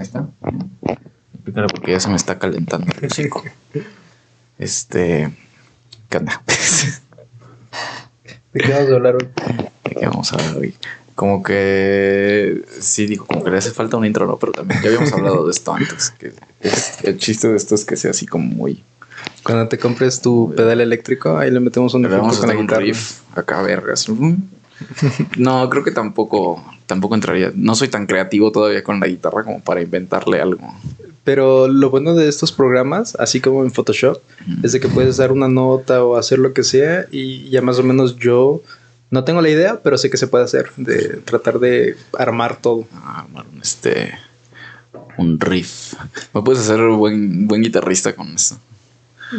Ahí está. Pícale porque ya se me está calentando. Este. ¿Qué onda? ¿De qué vamos a hablar hoy? ¿De qué vamos a hablar hoy? Como que. Sí, digo, como que le hace falta un intro, ¿no? Pero también ya habíamos hablado de esto antes. Que es- el chiste de esto es que sea así como muy. Cuando te compres tu pedal eléctrico, ahí le metemos un Le vamos a efecto con un guitarra. riff acá, vergas. No, creo que tampoco. Tampoco entraría. No soy tan creativo todavía con la guitarra como para inventarle algo. Pero lo bueno de estos programas, así como en Photoshop, es de que puedes dar una nota o hacer lo que sea y ya más o menos yo no tengo la idea, pero sé que se puede hacer, de tratar de armar todo. Ah, armar un, este. Un riff. Me puedes hacer buen, buen guitarrista con esto.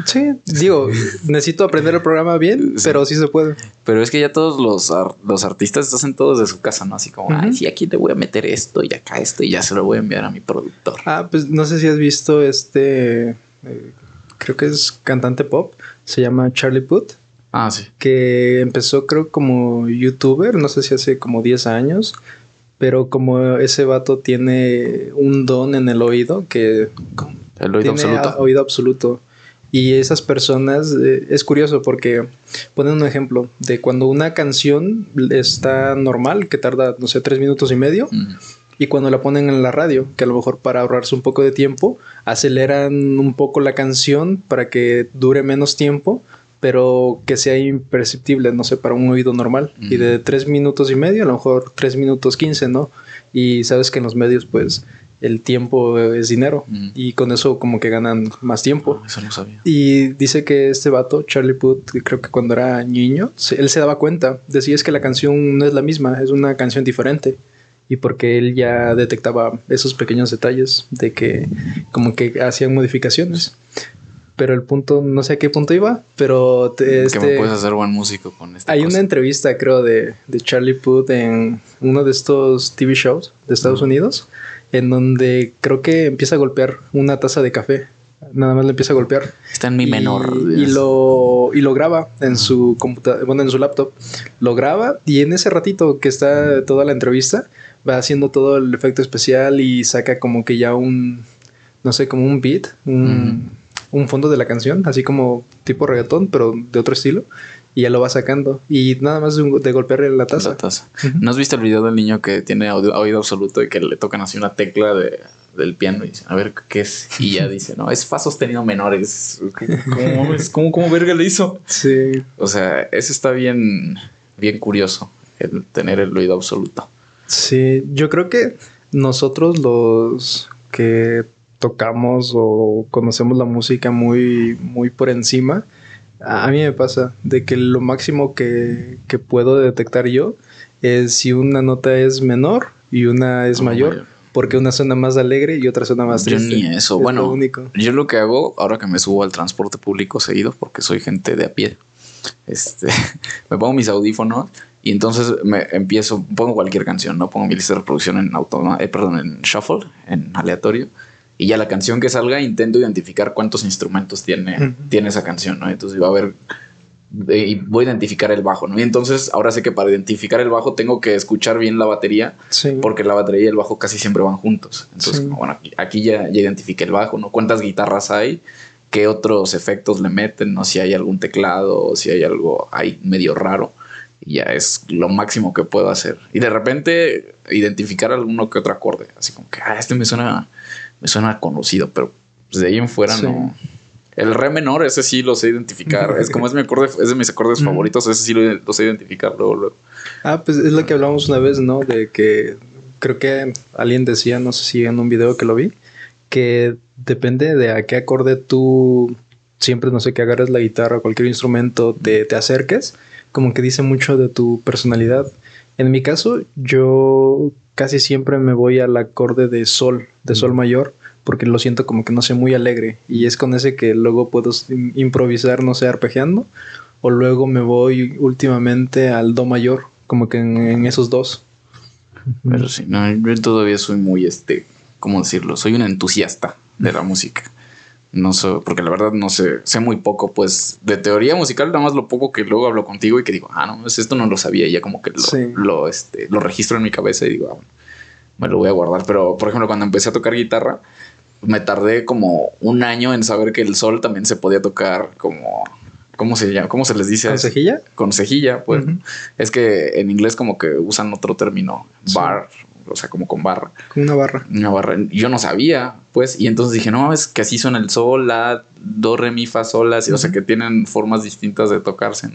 Sí, digo, necesito aprender el programa bien, Sí. pero sí se puede. Pero es que ya todos los, ar- los artistas hacen todo desde su casa, ¿no? Así como, ay, Ujú. sí, aquí le voy a meter esto y acá esto y ya se lo voy a enviar a mi productor. Ah, pues no sé si has visto este, eh, creo que es cantante pop, se llama Charlie Puth. Ah, sí. que empezó creo como youtuber, no sé si hace como 10 años, pero como ese vato tiene un don en el oído que El oído tiene absoluto. oído absoluto. Y esas personas, eh, es curioso porque ponen un ejemplo de cuando una canción está normal, que tarda, no sé, tres minutos y medio, Mm. y cuando la ponen en la radio, que a lo mejor para ahorrarse un poco de tiempo, aceleran un poco la canción para que dure menos tiempo, pero que sea imperceptible, no sé, para un oído normal. Y de tres minutos y medio, a lo mejor tres minutos quince, ¿no? Y sabes que en los medios, pues, el tiempo es dinero. Mm. Y con eso como que ganan más tiempo. Eso no sabía. Y dice que este vato, Charlie Puth, creo que cuando era niño, él se daba cuenta. Decía es que la canción no es la misma, es una canción diferente. Y porque él ya detectaba esos pequeños detalles de que como que hacían modificaciones. Pero el punto, no sé a qué punto iba, pero te- Que me este, puedes hacer buen músico con esta hay cosa. una entrevista, creo, de, de Charlie Puth en uno de estos TV shows de Estados Unidos, en donde creo que empieza a golpear una taza de café. Nada más le empieza a golpear. Está en mi menor. Y, y lo, y lo graba en su computadora, bueno, en su laptop. Lo graba y en ese ratito que está toda la entrevista, va haciendo todo el efecto especial y saca como que ya un, no sé, como un beat, un, un fondo de la canción, así como tipo reggaetón, pero de otro estilo. Y ya lo va sacando. Y nada más de, un- de golpearle la taza. La taza. ¿No has visto el video del niño que tiene audio- oído absoluto y que le tocan así una tecla de, del piano y dice, a ver qué es? Y ya dice, no, es fa sostenido menor. Es, ¿cómo, es- cómo- cómo verga le hizo? Sí, O sea, eso está bien, bien curioso, el tener el oído absoluto. Sí, yo creo que nosotros los que tocamos o conocemos la música muy, muy por encima, a mí me pasa de que lo máximo que, que puedo detectar yo es si una nota es menor y una es Oh, mayor, mayor. porque una suena más alegre y otra suena más Yo triste. ni eso. Es bueno, lo único. yo lo que hago ahora que me subo al transporte público seguido, porque soy gente de a pie, este, me pongo mis audífonos y entonces me empiezo, pongo cualquier canción, no pongo mi lista de reproducción en auto, eh, perdón, en shuffle, en aleatorio. Y ya la canción que salga intento identificar cuántos instrumentos tiene, tiene esa canción, ¿no? Entonces va a ver eh, y voy a identificar el bajo, ¿no? Y entonces ahora sé que para identificar el bajo tengo que escuchar bien la batería Sí. porque la batería y el bajo casi siempre van juntos. Entonces, Sí. bueno, aquí, aquí ya, ya identifiqué el bajo, ¿no? ¿Cuántas guitarras hay? ¿Qué otros efectos le meten? ¿No? Si hay algún teclado o si hay algo ahí medio raro. Y ya es lo máximo que puedo hacer. Y de repente identificar alguno que otro acorde. Así como que, ah, este me suena, me suena conocido, pero pues, de ahí en fuera Sí. no. El re menor, ese sí lo sé identificar. es como es mi acorde, es de mis acordes favoritos, ese sí lo, lo sé identificar luego, luego. Ah, pues es lo que hablamos una vez, ¿no? De que creo que alguien decía, no sé si en un video que lo vi, que depende de a qué acorde tú siempre, no sé, que agarres la guitarra o cualquier instrumento, te, te acerques, como que dice mucho de tu personalidad. En mi caso, yo casi siempre me voy al acorde de sol, de sol mayor, porque lo siento como que no sé, muy alegre. Y es con ese que luego puedo im- improvisar, no sé, arpegiando. O luego me voy últimamente al do mayor, como que en, en esos dos. Pero sí, no, yo todavía soy muy, este, ¿cómo decirlo? Soy un entusiasta de la música. No sé, porque la verdad no sé, sé muy poco, pues, de teoría musical, nada más lo poco que luego hablo contigo y que digo, ah, no, pues esto no lo sabía, y ya como que lo, Sí. lo, este, lo registro en mi cabeza y digo, ah, bueno. me lo voy a guardar. Pero, por ejemplo, cuando empecé a tocar guitarra, me tardé como un año en saber que el sol también se podía tocar como ¿Cómo se llama? ¿Cómo se les dice? ¿Con cejilla? Con cejilla, pues. Es que en inglés como que usan otro término, bar, o sea, como con barra. Con una barra. Una barra. Yo no sabía, pues, y entonces dije, no, es que así suena el sol, la, do, re, mi, fa, sol, así, o sea, que tienen formas distintas de tocarse.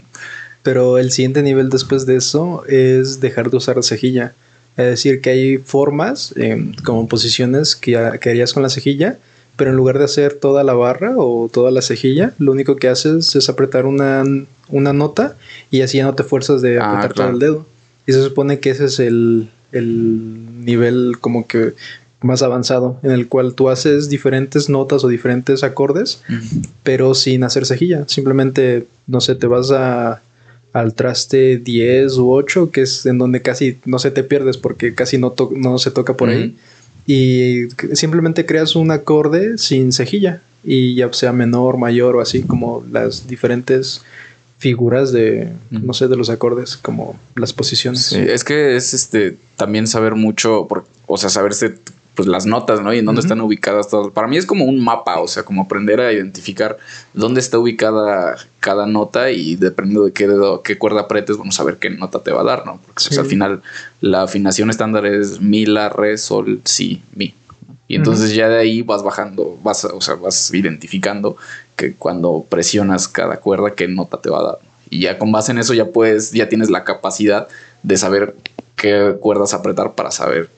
Pero el siguiente nivel después de eso es dejar de usar la cejilla. Es decir, que hay formas, eh, como posiciones que, que harías con la cejilla, pero en lugar de hacer toda la barra o toda la cejilla, lo único que haces es apretar una, una nota y así ya no te fuerzas de ah, apretar todo el dedo. Y se supone que ese es el, el nivel como que más avanzado, en el cual tú haces diferentes notas o diferentes acordes, pero sin hacer cejilla. Simplemente, no sé, te vas a, al traste 10 u 8, que es en donde casi no se te pierdes porque casi no, no se toca por ahí. Y simplemente creas un acorde sin cejilla y ya sea menor, mayor o así como las diferentes figuras de, no sé, de los acordes, como las posiciones. es que es este también saber mucho, o sea, saberse pues las notas, ¿no? Y en dónde están ubicadas todas. Para mí es como un mapa, o sea, como aprender a identificar dónde está ubicada cada nota y dependiendo de qué dedo, qué cuerda apretes, vamos a ver qué nota te va a dar, ¿no? Porque pues, al final la afinación estándar es mi, la, re, sol, si, mi. Y entonces ya de ahí vas bajando, vas, o sea, vas identificando que cuando presionas cada cuerda, qué nota te va a dar. Y ya con base en eso ya puedes, ya tienes la capacidad de saber qué cuerdas apretar para saber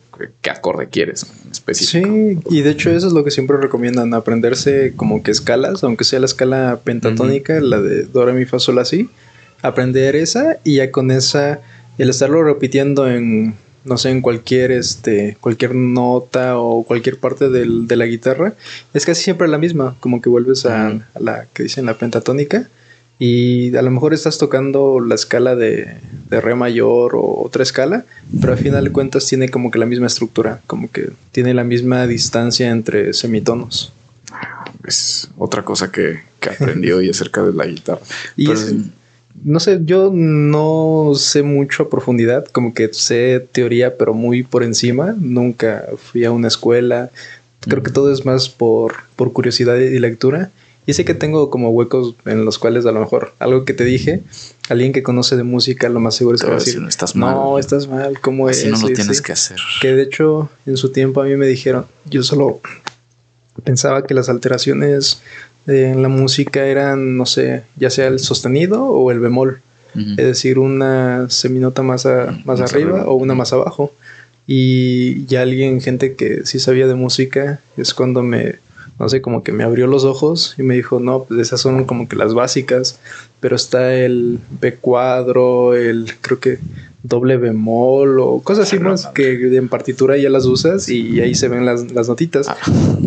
qué acorde quieres en específico. Sí, y de hecho eso es lo que siempre recomiendan, aprenderse como que escalas, aunque sea la escala pentatónica, la de do, re, mi, fa, sol, así, aprender esa y ya con esa, el estarlo repitiendo en, no sé, en cualquier, este, cualquier nota o cualquier parte del, de la guitarra, es casi siempre la misma, como que vuelves a, a la que dicen la pentatónica y a lo mejor estás tocando la escala de, re mayor o otra escala, pero al final de cuentas tiene como que la misma estructura, como que tiene la misma distancia entre semitonos. Es otra cosa que, que aprendí hoy acerca de la guitarra. Y no sé, yo no sé mucho a profundidad, como que sé teoría, pero muy por encima. Nunca fui a una escuela. Creo que todo es más por, por curiosidad y lectura. Y sé que tengo como huecos en los cuales a lo mejor algo que te dije, alguien que conoce de música, lo más seguro es que va a decir, no estás mal. No, estás mal, ¿cómo es? no lo tienes que hacer. Que de hecho, en su tiempo a mí me dijeron, yo solo pensaba que las alteraciones en la música eran, no sé, ya sea el sostenido o el bemol. Es decir, una seminota más, más, arriba, o una más abajo. Y ya alguien, gente que sí sabía de música, es cuando me no sé, como que me abrió los ojos y me dijo, no, pues esas son como que las básicas, pero está el B cuadro, el creo que doble bemol o cosas así más que en partitura ya las usas y ahí se ven las, las notitas, ah.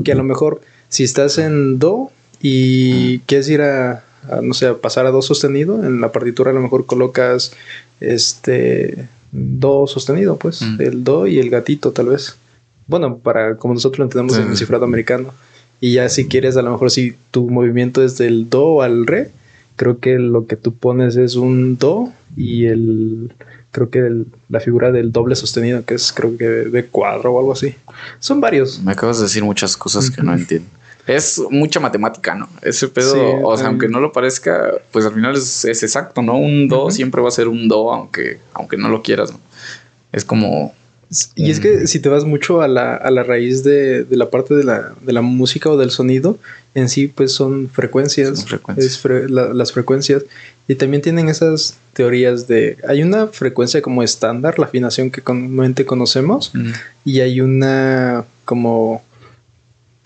que a lo mejor si estás en Do y quieres ir a, no sé, a pasar a Do sostenido, en la partitura a lo mejor colocas este Do sostenido, pues, el Do y el gatito tal vez. Bueno, para como nosotros lo entendemos en el cifrado americano. Y ya si quieres, a lo mejor si tu movimiento es del do al re, creo que lo que tú pones es un do y el creo que la figura del doble sostenido, que es creo que de cuadro o algo así. Son varios. Me acabas de decir muchas cosas que no entiendo. Es mucha matemática, ¿no? Ese pedo, o sea, aunque no lo parezca, pues al final es, exacto, ¿no? Un do siempre va a ser un do, aunque, aunque no lo quieras, ¿no? Es como y es que si te vas mucho a la, a la raíz de, de la parte de la, de la, música o del sonido, en sí pues son frecuencias, las frecuencias. Y también tienen esas teorías de, hay una frecuencia como estándar, la afinación que comúnmente conocemos, y hay una como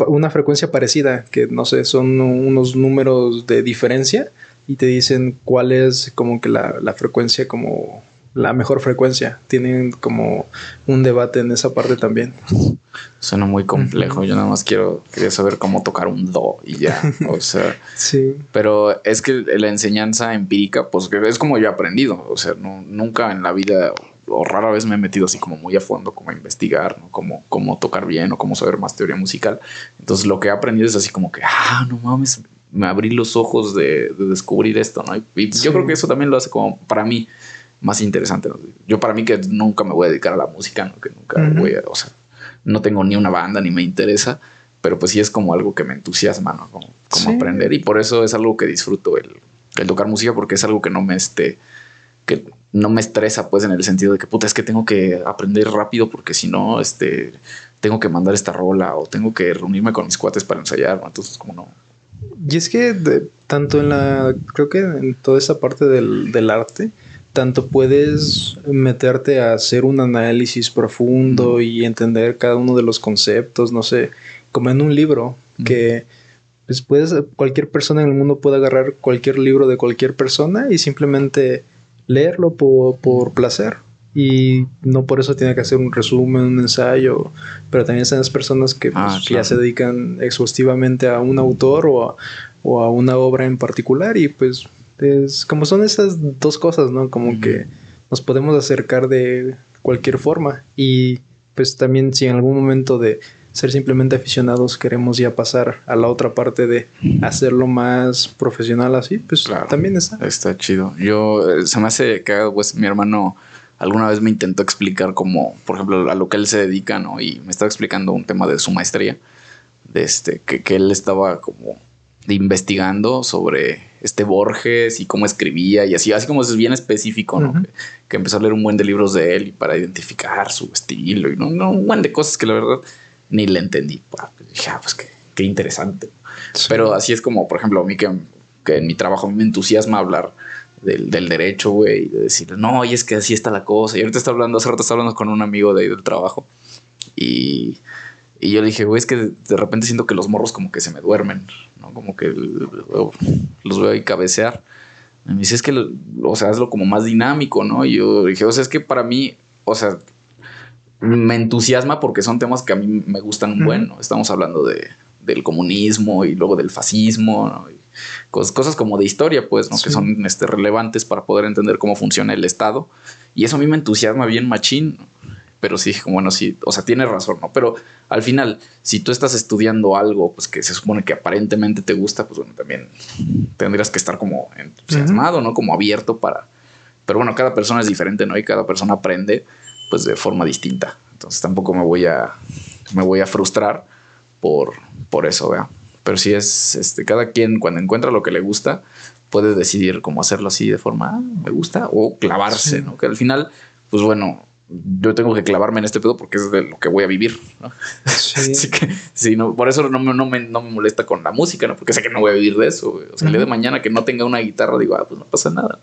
una frecuencia parecida, que no sé, son unos números de diferencia y te dicen cuál es como que la, la frecuencia como la mejor frecuencia. Tienen como un debate en esa parte también. Suena muy complejo. Yo nada más quiero quería saber cómo tocar un do y ya. O sea, sí. Pero es que la enseñanza empírica, pues es como yo he aprendido. O sea, no, nunca en la vida o rara vez me he metido así como muy a fondo, como a investigar, ¿no? Como cómo tocar bien o cómo saber más teoría musical. Entonces lo que he aprendido es así como que, ah, no mames, me abrí los ojos de, descubrir esto, ¿no? Y yo creo que eso también lo hace como para mí más interesante. Yo para mí que nunca me voy a dedicar a la música, ¿no? que nunca voy a, o sea, no tengo ni una banda ni me interesa, pero pues sí es como algo que me entusiasma, ¿no? Como, aprender y por eso es algo que disfruto el, el, tocar música porque es algo que no me este que no me estresa pues en el sentido de que puta es que tengo que aprender rápido porque si no este tengo que mandar esta rola o tengo que reunirme con mis cuates para ensayar, entonces como no. Y es que tanto en la, creo que en toda esa parte del, del arte, tanto puedes meterte a hacer un análisis profundo y entender cada uno de los conceptos, no sé, como en un libro, que pues puedes, cualquier persona en el mundo puede agarrar cualquier libro de cualquier persona y simplemente leerlo por, por placer. Y no por eso tiene que hacer un resumen, un ensayo, pero también están las personas que, pues, ah, ya se dedican exhaustivamente a un autor o a, o a, una obra en particular y pues es, como son esas dos cosas, ¿no? Como que nos podemos acercar de cualquier forma y pues también si en algún momento de ser simplemente aficionados queremos ya pasar a la otra parte de hacerlo más profesional así, pues también está. Está chido. Yo, eh, se me hace que pues mi hermano alguna vez me intentó explicar como, por ejemplo, a lo que él se dedica, ¿no? Y me estaba explicando un tema de su maestría, de este, que, que él estaba como investigando sobre este Borges y cómo escribía y así, así como es bien específico, ¿no? que, empezó a leer un buen de libros de él y para identificar su estilo y no, no un buen de cosas que la verdad ni le entendí. Dije, ah, pues qué, qué interesante. Pero así es como, por ejemplo, a mí que, que en mi trabajo a mí me entusiasma hablar del, del derecho, güey, de decir, no, y es que así está la cosa. Y ahorita está hablando, hace rato está hablando con un amigo de ahí del trabajo. Y, y yo le dije, güey, es que de repente siento que los morros como que se me duermen, ¿no? Como que los veo ahí cabecear. Y me dice, es que, o sea, hazlo como más dinámico, ¿no? Y yo dije, o sea, es que para mí, o sea, me entusiasma porque son temas que a mí me gustan un buen, ¿no? Estamos hablando de, del comunismo y luego del fascismo, ¿no? cosas, como de historia, pues, ¿no? Que son este, relevantes para poder entender cómo funciona el Estado. Y eso a mí me entusiasma bien machín. Pero sí, bueno, sí, o sea, tiene razón, ¿no? Pero al final, si tú estás estudiando algo, pues que se supone que aparentemente te gusta, pues bueno, también tendrías que estar como entusiasmado, ¿no? Como abierto para... Pero bueno, cada persona es diferente, ¿no? Y cada persona aprende, pues, de forma distinta. Entonces tampoco me voy a, me voy a frustrar por, por eso, ¿vea? Pero sí es, este, cada quien cuando encuentra lo que le gusta, puede decidir cómo hacerlo así de forma, ah, me gusta, o clavarse, ¿no? Que al final, pues bueno, yo tengo que clavarme en este pedo porque es de lo que voy a vivir, ¿no? Sí. Así que, sí, no, por eso no, no, me, no me molesta con la música, ¿no? Porque sé que no voy a vivir de eso, O sea, el día de mañana que no tenga una guitarra, digo, ah, pues no pasa nada.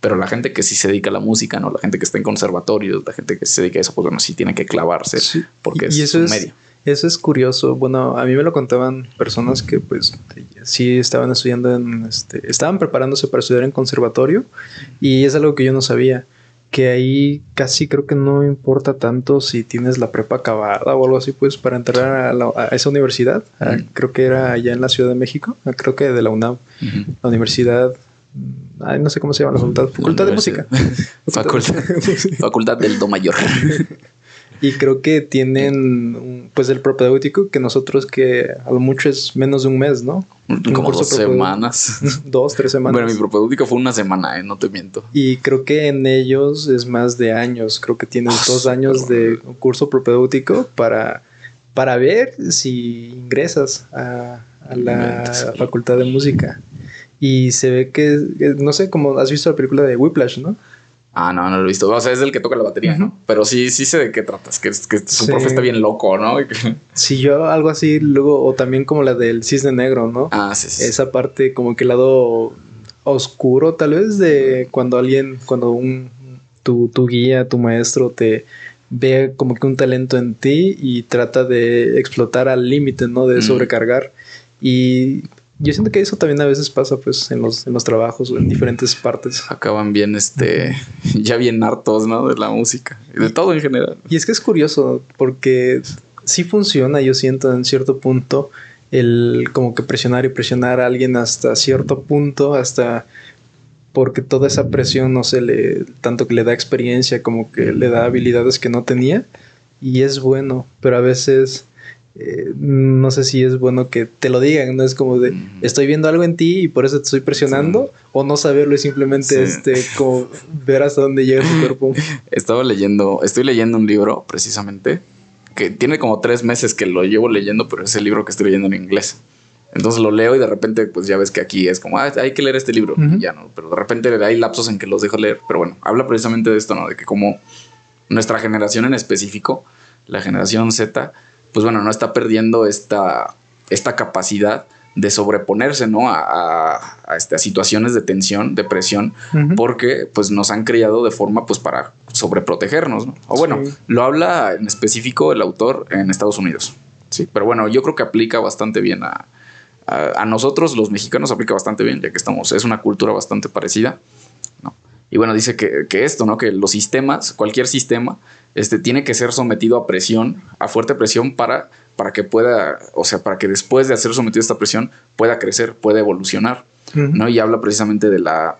Pero la gente que sí se dedica a la música, ¿no? La gente que está en conservatorios, la gente que se dedica a eso, pues bueno, sí tiene que clavarse porque es un medio. Eso es curioso. Bueno, a mí me lo contaban personas que pues sí estaban estudiando en, este, estaban preparándose para estudiar en conservatorio y es algo que yo no sabía. Que ahí casi creo que no importa tanto si tienes la prepa acabada o algo así, pues para entrar a, esa universidad. Creo que era allá en la Ciudad de México, creo que de la UNAM, la universidad Ay, no sé cómo se llama la facultad. Facultad de Música. Facultad, facultad del Do Mayor. Y creo que tienen pues el propedéutico que nosotros que a lo mucho es menos de un mes, ¿no? Como dos semanas. dos, tres semanas. Bueno, mi propedéutico fue una semana, ¿eh? no te miento. Y creo que en ellos es más de años. Creo que tienen ah, dos años de curso propedéutico para, para ver si ingresas a, a la facultad de música. Y se ve que, no sé, como has visto la película de Whiplash, ¿no? Ah, no, no lo he visto. O sea, es el que toca la batería, ¿no? Pero sí, sí sé de qué tratas, que, que su profe está bien loco, ¿no? sí, yo algo así, luego, o también como la del cisne negro, ¿no? Ah, sí, sí. Esa parte como que el lado oscuro, tal vez, de cuando alguien, cuando un, tu, tu guía, tu maestro te ve como que un talento en ti y trata de explotar al límite, ¿no? De sobrecargar. Y yo siento que eso también a veces pasa pues en los, en los trabajos o en diferentes partes. Acaban bien, este, ya bien hartos, ¿no? De la música y de todo en general. Y es que es curioso porque sí funciona, yo siento en cierto punto, el como que presionar y presionar a alguien hasta cierto punto, hasta porque toda esa presión no se le, tanto que le da experiencia como que le da habilidades que no tenía y es bueno, pero a veces eh, no sé si es bueno que te lo digan, no es como de estoy viendo algo en ti y por eso te estoy presionando, o no saberlo y simplemente este como ver hasta dónde llega tu cuerpo. Estaba leyendo, estoy leyendo un libro precisamente que tiene como tres meses que lo llevo leyendo, pero es el libro que estoy leyendo en inglés. Entonces lo leo y de repente, pues ya ves que aquí es como, ah, hay que leer este libro. ya no, pero de repente hay lapsos en que los dejo leer. Pero bueno, habla precisamente de esto, ¿no? De que como nuestra generación en específico, la generación Z, pues bueno, no está perdiendo esta, esta capacidad de sobreponerse ¿no? a, este, situaciones de tensión, de presión, porque pues nos han criado de forma pues para sobreprotegernos. ¿no? O bueno, lo habla en específico el autor en Estados Unidos. Sí, pero bueno, yo creo que aplica bastante bien a, a, nosotros, los mexicanos, aplica bastante bien, ya que estamos, es una cultura bastante parecida. Y bueno, dice que, que, esto, ¿no? Que los sistemas, cualquier sistema, este, tiene que ser sometido a presión, a fuerte presión para, para que pueda, o sea, para que después de ser sometido a esta presión pueda crecer, pueda evolucionar, ¿no? Y habla precisamente de la,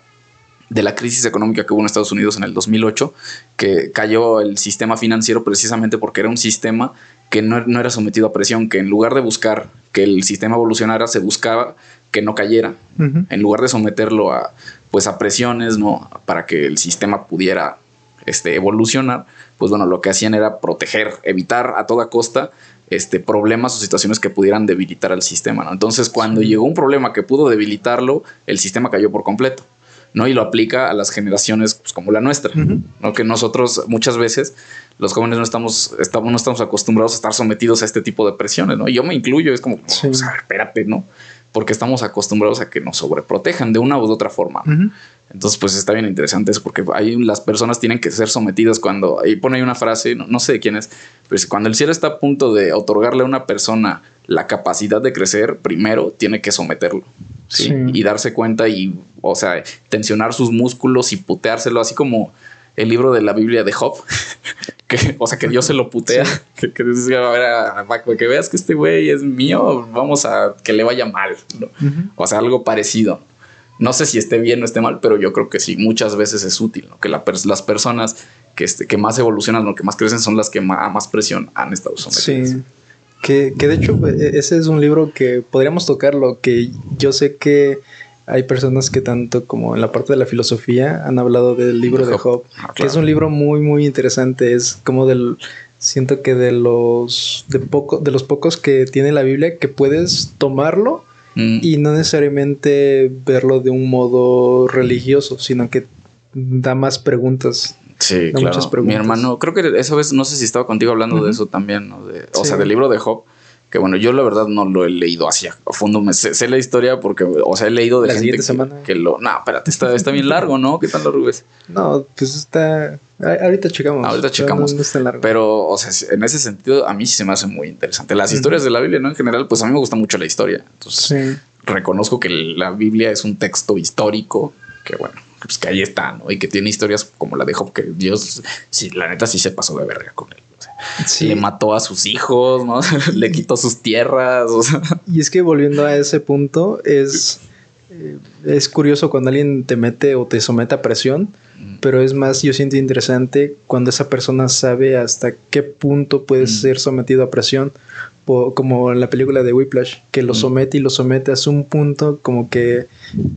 de la crisis económica que hubo en Estados Unidos en el 2008, que cayó el sistema financiero precisamente porque era un sistema que no, no, era sometido a presión, que en lugar de buscar que el sistema evolucionara, se buscaba que no cayera, en lugar de someterlo a, pues, a presiones, ¿no? Para que el sistema pudiera este, evolucionar, pues bueno, lo que hacían era proteger, evitar a toda costa este, problemas o situaciones que pudieran debilitar al sistema, ¿no? Entonces, cuando llegó un problema que pudo debilitarlo, el sistema cayó por completo. ¿no? Y lo aplica a las generaciones pues, como la nuestra, ¿no? Que nosotros muchas veces, los jóvenes no estamos, estamos, no estamos acostumbrados a estar sometidos a este tipo de presiones, ¿no? Y yo me incluyo, es como, pues, espérate, ¿no? Porque estamos acostumbrados a que nos sobreprotejan de una u otra forma. Entonces, pues está bien interesante eso, porque ahí las personas tienen que ser sometidas cuando, ahí pone ahí una frase, no, sé de quién es, pero cuando el cielo está a punto de otorgarle a una persona la capacidad de crecer, primero tiene que someterlo. ¿sí? Y darse cuenta y, o sea, tensionar sus músculos y puteárselo, así como el libro de la Biblia de Job, que, o sea, que Dios se lo putea, que, que, a ver, que veas que este güey es mío, vamos a que le vaya mal, o sea, algo parecido. No sé si esté bien o esté mal, pero yo creo que sí, muchas veces es útil, ¿no? que las personas que, este, que más evolucionan, lo que más crecen, son las que más, más presión han estado sometidas. Sí. Que, que, de hecho e, ese es un libro que podríamos tocarlo, que yo sé que hay personas que tanto como en la parte de la filosofía han hablado del libro de Job, ah, que es un libro muy muy interesante, es como del siento que de los de poco de los pocos que tiene la Biblia que puedes tomarlo Mm. y no necesariamente verlo de un modo religioso, sino que da más preguntas. Sí, claro. Muchas preguntas. Mi hermano, creo que esa vez, no sé si estaba contigo hablando de eso también, ¿no? de, o sea, del libro de Job que bueno, yo la verdad no lo he leído así a fondo, me sé, la historia porque, o sea, he leído de gente que, lo... No, espérate, está, está bien largo, ¿no? ¿Qué tal lo es? No, pues está... Ahorita checamos. Ahorita checamos. Pero, o sea, en ese sentido, a mí sí se me hace muy interesante. Las historias de la Biblia, ¿no? En general, pues a mí me gusta mucho la historia. Entonces, reconozco que la Biblia es un texto histórico que, bueno, pues que ahí está, ¿no? Y que tiene historias como la de Job, que Dios, sí, la neta sí se pasó de verga con él. Le mató a sus hijos, ¿no? Le quitó sus tierras. Y es que volviendo a ese punto, es, eh, es curioso cuando alguien te mete o te somete a presión, pero es más, yo siento interesante cuando esa persona sabe hasta qué punto puede ser sometido a presión, como en la película de Whiplash, que lo somete y lo somete hasta un punto como que,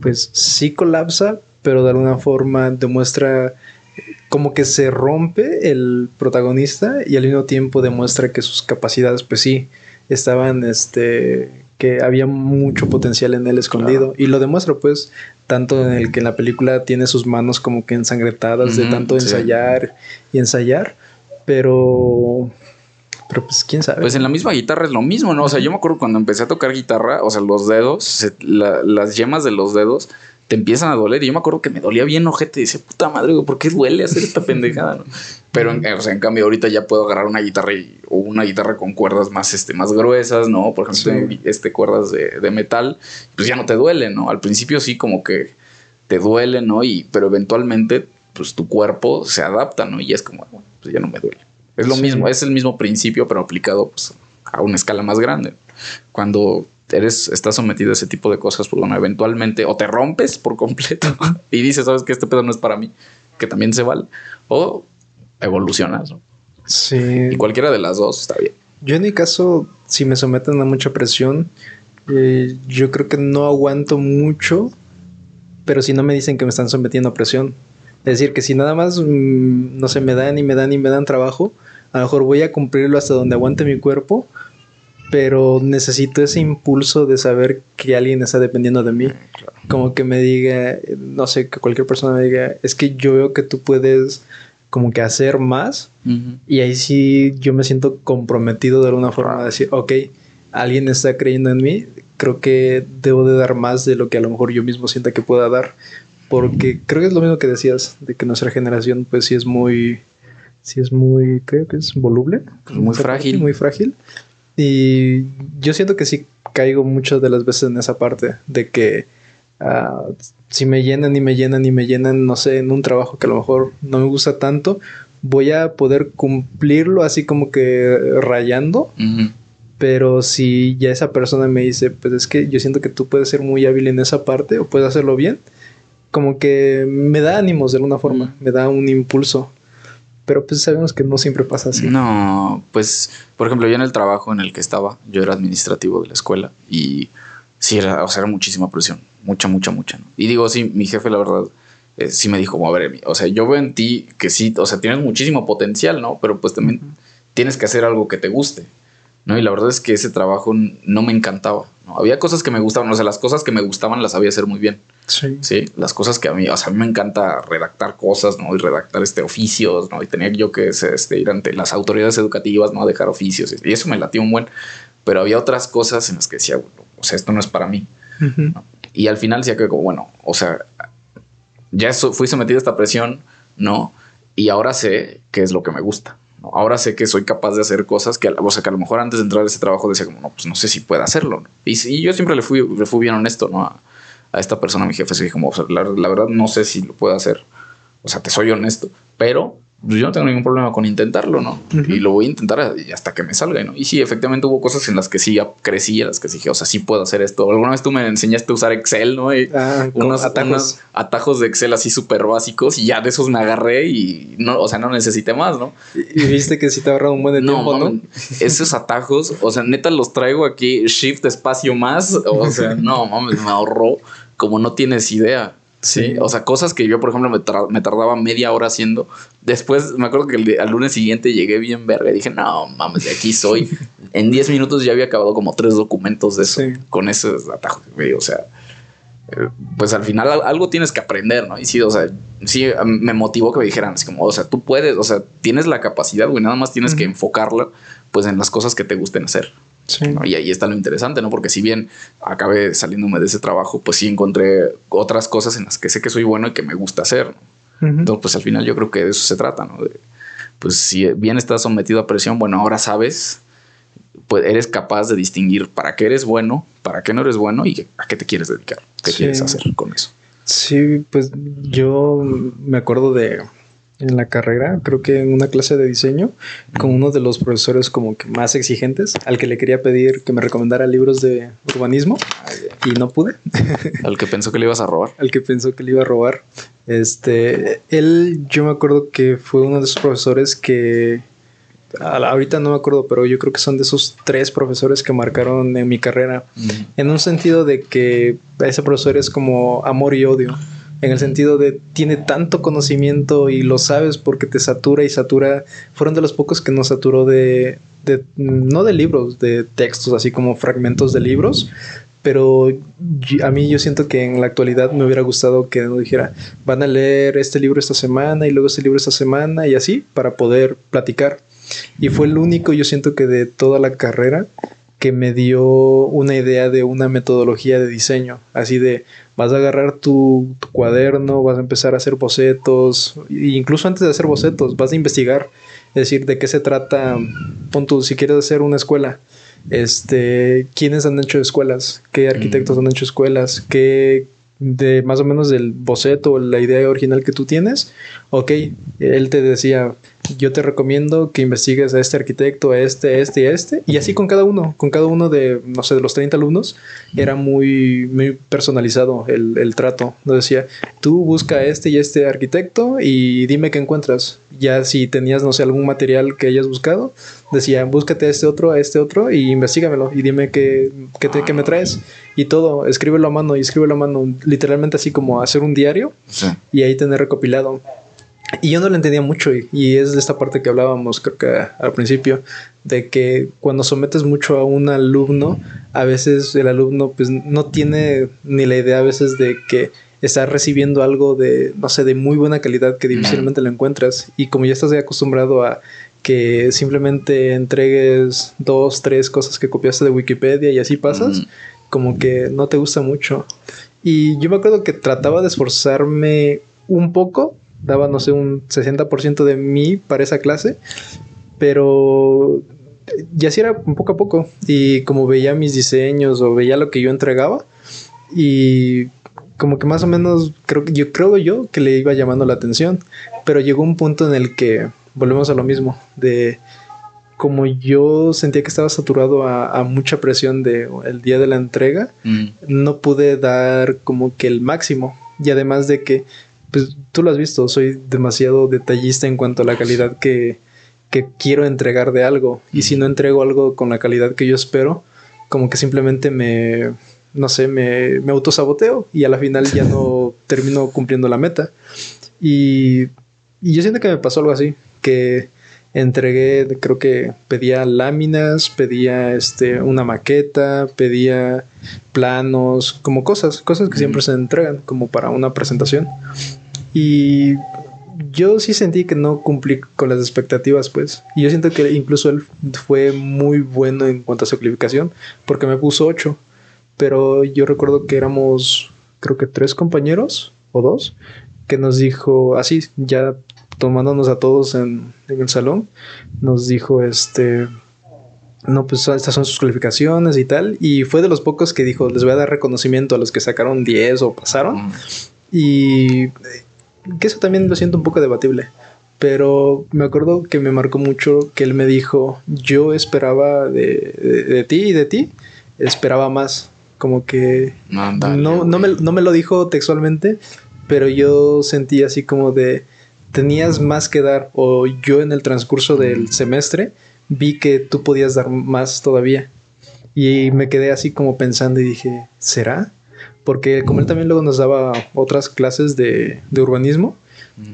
pues sí colapsa, pero de alguna forma demuestra como que se rompe el protagonista y al mismo tiempo demuestra que sus capacidades, pues sí, estaban, este, que había mucho potencial en él escondido. Y lo demuestra, pues, tanto en el que en la película tiene sus manos como que ensangretadas de tanto ensayar y ensayar, pero... Pero pues quién sabe. Pues en la misma guitarra es lo mismo, ¿no? O sea, yo me acuerdo cuando empecé a tocar guitarra, o sea, los dedos, las yemas de los dedos te empiezan a doler. Y yo me acuerdo que me dolía bien ojete. Y dice, puta madre, ¿por qué duele hacer esta pendejada? Pero, en, o sea, en cambio, ahorita ya puedo agarrar una guitarra o una guitarra con cuerdas más, este, más gruesas, ¿no? Por ejemplo, este, cuerdas de, de, metal, pues ya no te duele, ¿no? Al principio sí como que te duele, ¿no? Y, pero eventualmente, pues tu cuerpo se adapta, ¿no? Y es como, bueno, pues ya no me duele. Es lo mismo, es el mismo principio, pero aplicado pues, a una escala más grande. Cuando eres, estás sometido a ese tipo de cosas, pues bueno, eventualmente o te rompes por completo y dices, sabes que este pedo no es para mí, que también se vale, o evolucionas. Sí. Y cualquiera de las dos está bien. Yo en mi caso, si me someten a mucha presión, eh, yo creo que no aguanto mucho, pero si no me dicen que me están sometiendo a presión. Es decir, que si nada más, mm, no sé, me dan y me dan y me dan trabajo, a lo mejor voy a cumplirlo hasta donde aguante mi cuerpo, pero necesito ese impulso de saber que alguien está dependiendo de mí. Mm, como que me diga, no sé, que cualquier persona me diga, es que yo veo que tú puedes como que hacer más y ahí sí yo me siento comprometido de alguna forma de decir, ok, alguien está creyendo en mí, creo que debo de dar más de lo que a lo mejor yo mismo sienta que pueda dar, porque creo que es lo mismo que decías, de que nuestra generación pues sí es muy, sí es muy, creo que es voluble, pues muy frágil. Muy frágil. Y yo siento que sí caigo muchas de las veces en esa parte de que ah, si me llenan y me llenan y me llenan, no sé, en un trabajo que a lo mejor no me gusta tanto, voy a poder cumplirlo así como que rayando. Pero si ya esa persona me dice, pues es que yo siento que tú puedes ser muy hábil en esa parte o puedes hacerlo bien, como que me da ánimos de alguna forma, me da un impulso. Pero pues sabemos que no siempre pasa así. No, pues por ejemplo yo en el trabajo en el que estaba, yo era administrativo de la escuela y sí, era, o sea, era muchísima presión, mucha, mucha, mucha. Y digo, sí, mi jefe la verdad eh, sí me dijo, a ver, o sea, yo veo en ti que sí, o sea, tienes muchísimo potencial, ¿no? Pero pues también tienes que hacer algo que te guste. ¿No? Y la verdad es que ese trabajo no me encantaba, ¿no? Había cosas que me gustaban, o sea, las cosas que me gustaban las sabía hacer muy bien. Sí. Sí, las cosas que a mí, o sea, a mí me encanta redactar cosas, ¿no? Y redactar este oficios, ¿no? Y tenía yo que este, ir ante las autoridades educativas, ¿no? Dejar oficios. Y eso me latía un buen. Pero había otras cosas en las que decía, bueno, o sea, esto no es para mí. Y al final decía que, como, bueno, o sea, ya fui sometido a esta presión, ¿no? Y ahora sé qué es lo que me gusta. Ahora sé que soy capaz de hacer cosas que, o sea, que a lo mejor antes de entrar a ese trabajo decía como, no, pues no sé si puedo hacerlo. Y, yo siempre le fui, le fui bien honesto, ¿no? A, esta persona, a mi jefe, así como, o sea, la, la, verdad no sé si lo puedo hacer. O sea, te soy honesto, pero yo no tengo ningún problema con intentarlo, ¿no? Y lo voy a intentar hasta que me salga, ¿no? Y sí, efectivamente hubo cosas en las que sí crecí, en las que dije, o sea, sí puedo hacer esto. Alguna vez tú me enseñaste a usar Excel, ¿no? Y ah, unos atajos. atajos de Excel así súper básicos y ya de esos me agarré y no, o sea, no necesité más, ¿no? Y viste que sí te ahorrado un buen de tiempo, ¿no? Esos atajos, o sea, neta los traigo aquí, shift espacio más, o sea, no, mames, me ahorró como no tienes idea. Sí, o sea, cosas que yo, por ejemplo, me, tardaba media hora haciendo. Después, me acuerdo que el, al lunes siguiente llegué bien verga y dije, no, mames, de aquí soy. en 10 minutos ya había acabado como tres documentos de eso, con ese atajo O sea, eh, pues al final algo tienes que aprender, ¿no? Y sí, o sea, sí me motivó que me dijeran así como, o sea, tú puedes, o sea, tienes la capacidad, güey, nada más tienes que enfocarla, pues en las cosas que te gusten hacer. Y ahí está lo interesante, ¿no? Porque si bien acabé saliéndome de ese trabajo, pues sí encontré otras cosas en las que sé que soy bueno y que me gusta hacer. Entonces, pues al final yo creo que de eso se trata, ¿no? pues si bien estás sometido a presión, bueno, ahora sabes, pues eres capaz de distinguir para qué eres bueno, para qué no eres bueno y a qué te quieres dedicar, qué quieres hacer con eso. Sí, pues yo me acuerdo de en la carrera, creo que en una clase de diseño, con uno de los profesores como que más exigentes, al que le quería pedir que me recomendara libros de urbanismo y no pude. al que pensó que le ibas a robar. al que pensó que le iba a robar. Este, él, yo me acuerdo que fue uno de esos profesores que ahorita no me acuerdo, pero yo creo que son de esos tres profesores que marcaron en mi carrera, en un sentido de que ese profesor es como amor y odio en el sentido de tiene tanto conocimiento y lo sabes porque te satura y satura. Fueron de los pocos que nos saturó de, de no de libros, de textos, así como fragmentos de libros. Pero a mí yo siento que en la actualidad me hubiera gustado que nos dijera, van a leer este libro esta semana y luego este libro esta semana y así para poder platicar. Y fue el único, yo siento que de toda la carrera, que me dio una idea de una metodología de diseño, así de vas a agarrar tu, cuaderno, vas a empezar a hacer bocetos, e incluso antes de hacer bocetos, vas a investigar, es decir, de qué se trata, pon si quieres hacer una escuela, este, quiénes han hecho escuelas, qué arquitectos mm. han hecho escuelas, qué de más o menos del boceto la idea original que tú tienes, ok, él te decía, yo te recomiendo que investigues a este arquitecto, a este, a este y a este. Y así con cada uno, con cada uno de, no sé, de los 30 alumnos, era muy, muy personalizado el, el trato. Nos decía, tú busca a este y este arquitecto y dime qué encuentras. Ya si tenías, no sé, algún material que hayas buscado, decía, búscate a este otro, a este otro y investigamelo y dime qué, qué, te, qué me traes. Y todo, escríbelo a mano y escríbelo a mano, literalmente así como hacer un diario y ahí tener recopilado Y yo no lo entendía mucho y, es de esta parte que hablábamos creo que al principio, de que cuando sometes mucho a un alumno, a veces el alumno pues no tiene ni la idea a veces de que está recibiendo algo de, no sé, de muy buena calidad que difícilmente lo encuentras. Y como ya estás acostumbrado a que simplemente entregues dos, tres cosas que copiaste de Wikipedia y así pasas, como que no te gusta mucho. Y yo me acuerdo que trataba de esforzarme un poco, daba, no sé, un 60% de mí para esa clase, pero ya sí era poco a poco. Y como veía mis diseños o veía lo que yo entregaba, y como que más o menos creo yo creo yo que le iba llamando la atención, pero llegó un punto en el que volvemos a lo mismo de como yo sentía que estaba saturado a, mucha presión de el día de la entrega, mm. no pude dar como que el máximo y además de que pues tú lo has visto, soy demasiado detallista en cuanto a la calidad que, que quiero entregar de algo y si no entrego algo con la calidad que yo espero, como que simplemente me no sé, me, me autosaboteo y a la final ya no termino cumpliendo la meta. Y, y, yo siento que me pasó algo así, que entregué, creo que pedía láminas, pedía este, una maqueta, pedía planos, como cosas, cosas que siempre se entregan como para una presentación. Y yo sí sentí que no cumplí con las expectativas, pues. Y yo siento que incluso él fue muy bueno en cuanto a su calificación, porque me puso 8 pero yo recuerdo que éramos, creo que tres compañeros o dos, que nos dijo, así, ya tomándonos a todos en, el salón, nos dijo, este, no, pues estas son sus calificaciones y tal. Y fue de los pocos que dijo, les voy a dar reconocimiento a los que sacaron 10 o pasaron. Mm. Y que eso también lo siento un poco debatible. Pero me acuerdo que me marcó mucho que él me dijo, yo esperaba de, de ti y de ti, esperaba más como que no, no, me, no, me, lo dijo textualmente, pero yo sentí así como de tenías más que dar o yo en el transcurso del semestre vi que tú podías dar más todavía. Y me quedé así como pensando y dije, ¿será? Porque como él también luego nos daba otras clases de, de urbanismo,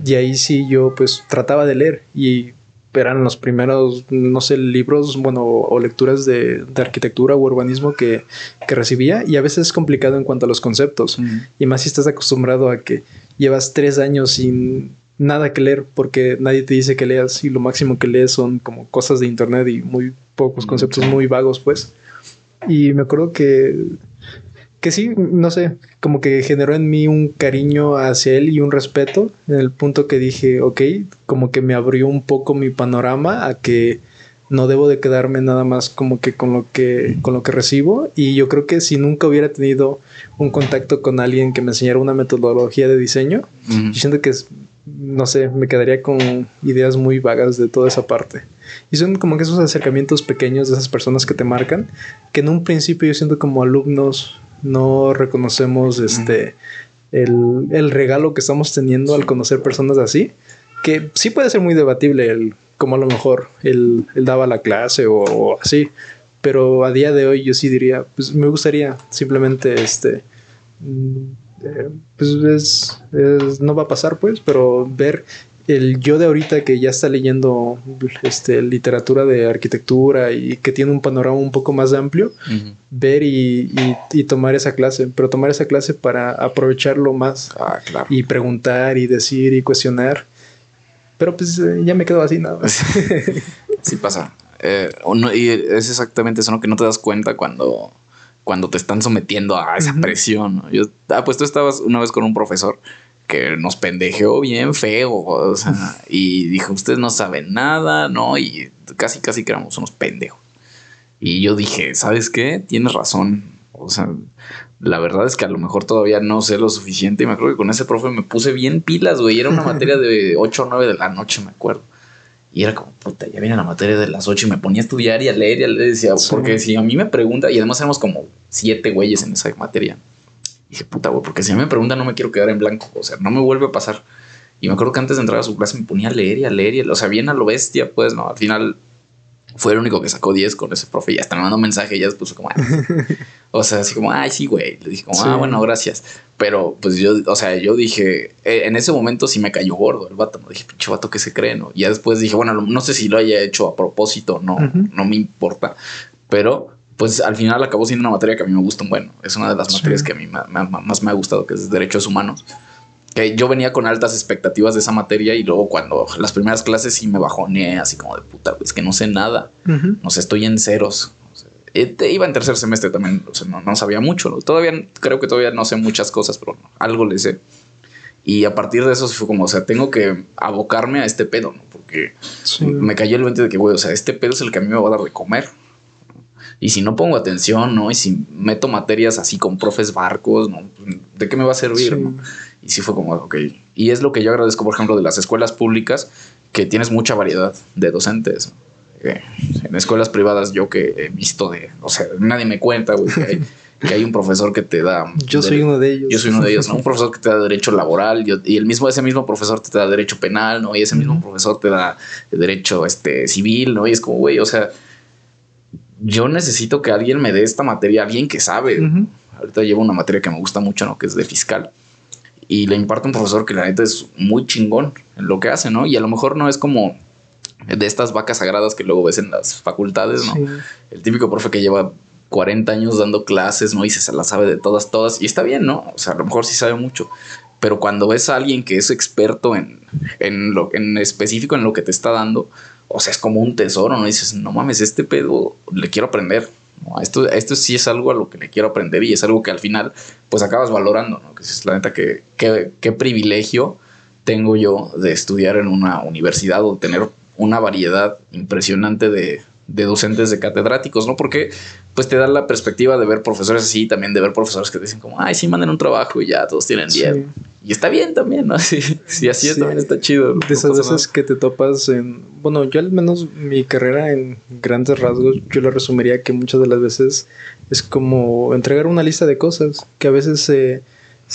y ahí sí yo pues trataba de leer y eran los primeros, no sé, libros, bueno, o lecturas de, arquitectura o urbanismo que, recibía y a veces es complicado en cuanto a los conceptos y más si estás acostumbrado a que llevas tres años sin nada que leer porque nadie te dice que leas y lo máximo que lees son como cosas de internet y muy pocos conceptos muy vagos pues. Y me acuerdo que que sí, no sé, como que generó en mí un cariño hacia él y un respeto en el punto que dije, ok, como que me abrió un poco mi panorama a que no debo de quedarme nada más como que con lo que con lo que recibo y yo creo que si nunca hubiera tenido un contacto con alguien que me enseñara una metodología de diseño, yo siento que no sé, me quedaría con ideas muy vagas de toda esa parte. Y son como que esos acercamientos pequeños de esas personas que te marcan, que en un principio yo siento como alumnos no reconocemos este el, regalo que estamos teniendo al conocer personas así, que sí puede ser muy debatible el como a lo mejor él, daba la clase o, así, pero a día de hoy yo sí diría, pues me gustaría simplemente este mm, eh, pues no va a pasar pues, pero ver el yo de ahorita que ya está leyendo este, literatura de arquitectura y que tiene un panorama un poco más amplio, ver y, tomar esa clase, pero tomar esa clase para aprovecharlo más ah, y preguntar y decir y cuestionar. Pero pues eh, ya me quedo así nada más. sí pasa. Eh, y es exactamente eso, ¿no? Que no te das cuenta cuando, cuando te están sometiendo a esa presión. Yo, ah, pues tú estabas una vez con un profesor que nos pendejeó bien feo, o sea, y dijo, ustedes no saben nada, ¿no? Y casi, casi que éramos unos pendejos. Y yo dije, ¿sabes qué? Tienes razón. O sea, la verdad es que a lo mejor todavía no sé lo suficiente. Y me acuerdo que con ese profe me puse bien pilas, güey. Era una materia de 8 o 9 de la noche, me acuerdo. Y era como, puta, ya viene la materia de las 8 y me ponía a estudiar y a leer y a leer. Decía, porque si a mí me pregunta, y además éramos como siete güeyes en esa materia. Y dije, puta, güey, porque si me preguntan no me quiero quedar en blanco. O sea, no me vuelve a pasar. Y me acuerdo que antes de entrar a su clase me ponía a leer y a leer y, o sea, bien a lo bestia, pues, no, al final Fue el único que sacó 10 con ese profe y hasta me mandó un mensaje y ya después como, o sea, así como, ay, sí, güey. Le dije como, ah, bueno, gracias. Pero pues yo, o sea, yo dije, eh, en ese momento sí me cayó gordo el vato. Me dije, pinche vato, ¿qué se cree? No? Y ya después dije, bueno, no sé si lo haya hecho a propósito, no, no me importa. Pero pues al final acabó siendo una materia que a mí me gusta un bueno. Es una de las materias que a mí más me ha gustado, que es Derechos Humanos que yo venía con altas expectativas de esa materia y luego cuando las primeras clases sí me bajoneé así como de puta, es que no sé nada, no sé, estoy en ceros. Eh, iba en tercer semestre también, no, sabía mucho, todavía creo que todavía no sé muchas cosas, pero algo le sé. Y a partir de eso fue como, o sea, tengo que abocarme a este pedo, ¿no? Porque me cayó el 20 de que, güey, o sea, este pedo es el que a mí me va a dar de comer. Y si no pongo atención, ¿no? Y si meto materias así con profes barcos, ¿no? ¿De qué me va a servir? ¿no? Y sí fue como, ok. Y es lo que yo agradezco, por ejemplo, de las escuelas públicas, que tienes mucha variedad de docentes. Eh, en escuelas privadas yo que he visto de, o sea, nadie me cuenta, güey, que hay, un profesor que te da... Yo soy uno de ellos. Yo soy uno de ellos, ¿no? Un profesor que te da derecho laboral y el mismo, ese mismo profesor te da derecho penal, ¿no? Y ese mismo profesor te da derecho este, civil, ¿no? Y es como, güey, o sea, yo necesito que alguien me dé esta materia, alguien que sabe. Ahorita llevo una materia que me gusta mucho, ¿no? Que es de fiscal y le imparte un profesor que la neta es muy chingón en lo que hace, ¿no? Y a lo mejor no es como de estas vacas sagradas que luego ves en las facultades, ¿no? El típico profe que lleva 40 años dando clases, ¿no? Y se la sabe de todas, todas. Y está bien, ¿no? O sea, a lo mejor sí sabe mucho. Pero cuando ves a alguien que es experto en, en lo en específico en lo que te está dando, o sea, es como un tesoro, ¿no? dices, no mames, este pedo le quiero aprender. Esto, esto sí es algo a lo que le quiero aprender y es algo que al final pues acabas valorando, ¿no? Que es la neta que qué privilegio tengo yo de estudiar en una universidad o tener una variedad impresionante de, de docentes, de catedráticos, ¿no? Porque pues te da la perspectiva de ver profesores así, también de ver profesores que te dicen como, ay, sí, manden un trabajo y ya todos tienen 10. Y está bien también, ¿no? Sí, sí así es, también está chido. De esas veces que te topas en, bueno, yo al menos mi carrera en grandes rasgos, yo lo resumiría que muchas de las veces es como entregar una lista de cosas que a veces se...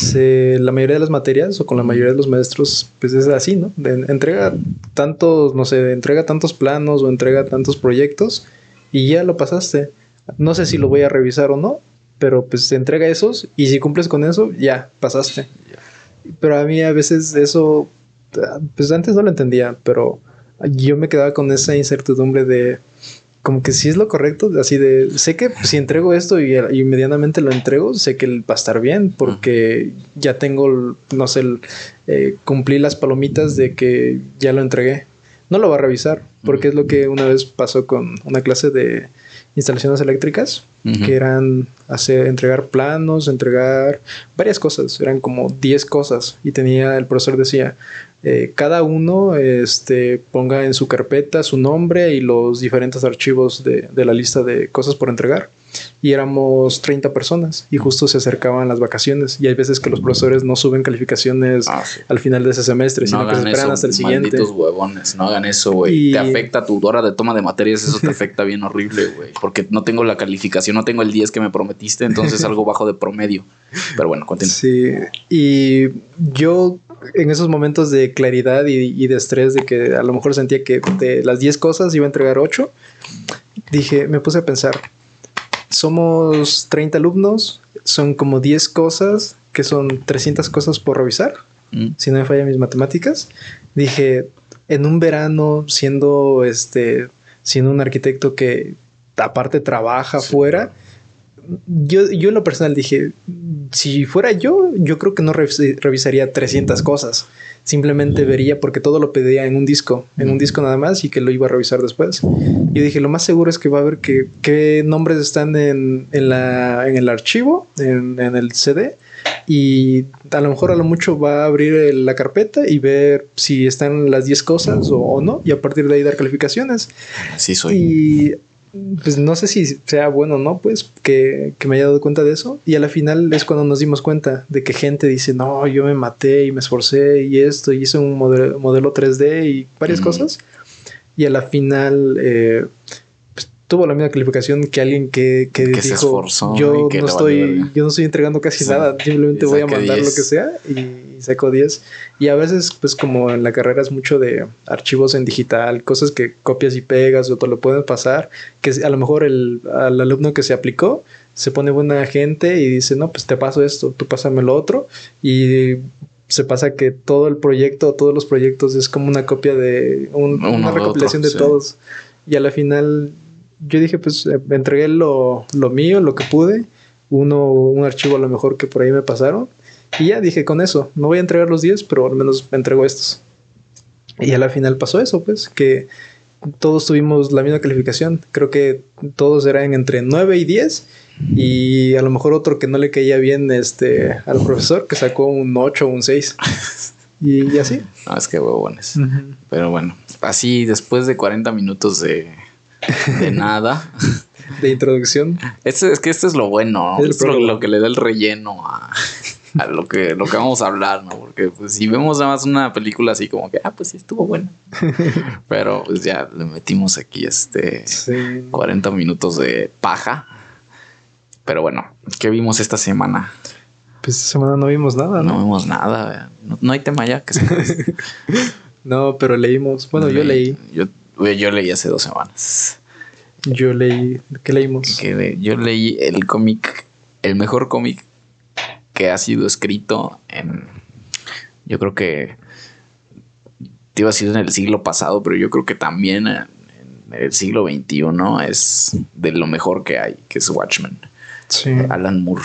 la mayoría de las materias o con la mayoría de los maestros pues es así, ¿no? entrega tantos, no sé, entrega tantos planos o entrega tantos proyectos y ya lo pasaste. No sé si lo voy a revisar o no, pero pues entrega esos y si cumples con eso, ya pasaste. Pero a mí a veces eso, pues antes no lo entendía, pero yo me quedaba con esa incertidumbre de como que si es lo correcto, así de, sé que si entrego esto y, medianamente lo entrego, sé que va a estar bien porque ya tengo, no sé, eh, cumplí las palomitas de que ya lo entregué. No lo va a revisar porque es lo que una vez pasó con una clase de instalaciones eléctricas, que eran hacer, entregar planos, entregar varias cosas, eran como 10 cosas y tenía, el profesor decía, eh, cada uno este, ponga en su carpeta su nombre y los diferentes archivos de, de la lista de cosas por entregar y éramos 30 personas y justo se acercaban las vacaciones y hay veces que los profesores no suben calificaciones ah, al final de ese semestre, sino que se esperan hasta el siguiente. Malditos huevones, no hagan eso, güey. Te afecta tu hora de toma de materias, eso te afecta bien horrible, güey, porque no tengo la calificación, no tengo el 10 que me prometiste, entonces algo bajo de promedio. Pero bueno, continúa. Sí, y yo en esos momentos de claridad y, y, de estrés, de que a lo mejor sentía que de las 10 cosas iba a entregar 8, dije, me puse a pensar, somos 30 alumnos, son como 10 cosas, que son 300 cosas por revisar, mm. si no me falla mis matemáticas. Dije, en un verano, siendo este, siendo un arquitecto que aparte trabaja fuera, yo, yo en lo personal dije, si fuera yo, yo creo que no revisaría 300 cosas. Simplemente vería porque todo lo pedía en un disco, en un disco nada más y que lo iba a revisar después. Yo dije, lo más seguro es que va a ver que, qué nombres están en, en, la, en el archivo, en, en, el CD. Y a lo mejor a lo mucho va a abrir la carpeta y ver si están las 10 cosas o, o, no. Y a partir de ahí dar calificaciones. Sí, soy. Y pues no sé si sea bueno o no, pues que, me haya dado cuenta de eso. Y a la final es cuando nos dimos cuenta de que gente dice, no, yo me maté y me esforcé y esto, y hice un modelo, 3D y varias cosas. Y a la final, eh, tuvo la misma calificación que alguien que, que, Que se dijo, esforzó yo que no estoy, valió verga". yo no estoy entregando casi Sí. nada, simplemente voy a mandar 10. lo que sea y, sacó 10. Y a veces, pues como en la carrera es mucho de archivos en digital, cosas que copias y pegas o te lo pueden pasar, que a lo mejor el, al alumno que se aplicó se pone buena gente y dice, no, pues te paso esto, tú pásame lo otro y se pasa que todo el proyecto, todos los proyectos es como una copia de un- una recopilación otro, de sí. todos. Y a la final yo dije, pues eh, entregué lo, lo mío, lo que pude, uno, un archivo a lo mejor que por ahí me pasaron. Y ya dije con eso, no voy a entregar los 10, pero al menos me entrego estos. Y a la final pasó eso, pues, que todos tuvimos la misma calificación. Creo que todos eran entre 9 y 10. Y a lo mejor otro que no le caía bien este, al profesor, que sacó un 8 o un 6. Y, y así. No, es que huevones. Pero bueno, así después de 40 minutos de, de nada. De introducción. Este, es que este es lo bueno, ¿no? Es Es lo, que le da el relleno a, a lo, que, lo que vamos a hablar, ¿no? Porque pues, si vemos nada más una película así como que, ah, pues sí estuvo buena. Pero pues ya le metimos aquí este Sí. 40 minutos de paja. Pero bueno, ¿qué vimos esta semana? Pues esta semana no vimos nada, No ¿no? vimos nada, no, no hay tema ya que se No, pero leímos. Bueno, yo leí. Yo, yo leí hace dos semanas. Yo leí. ¿Qué leímos? Que le- yo leí el cómic, el mejor cómic que ha sido escrito en. Yo creo que. Te iba a decir en el siglo pasado, pero yo creo que también en, en el siglo XXI es de lo mejor que hay, que es Watchmen. Sí. Alan Moore.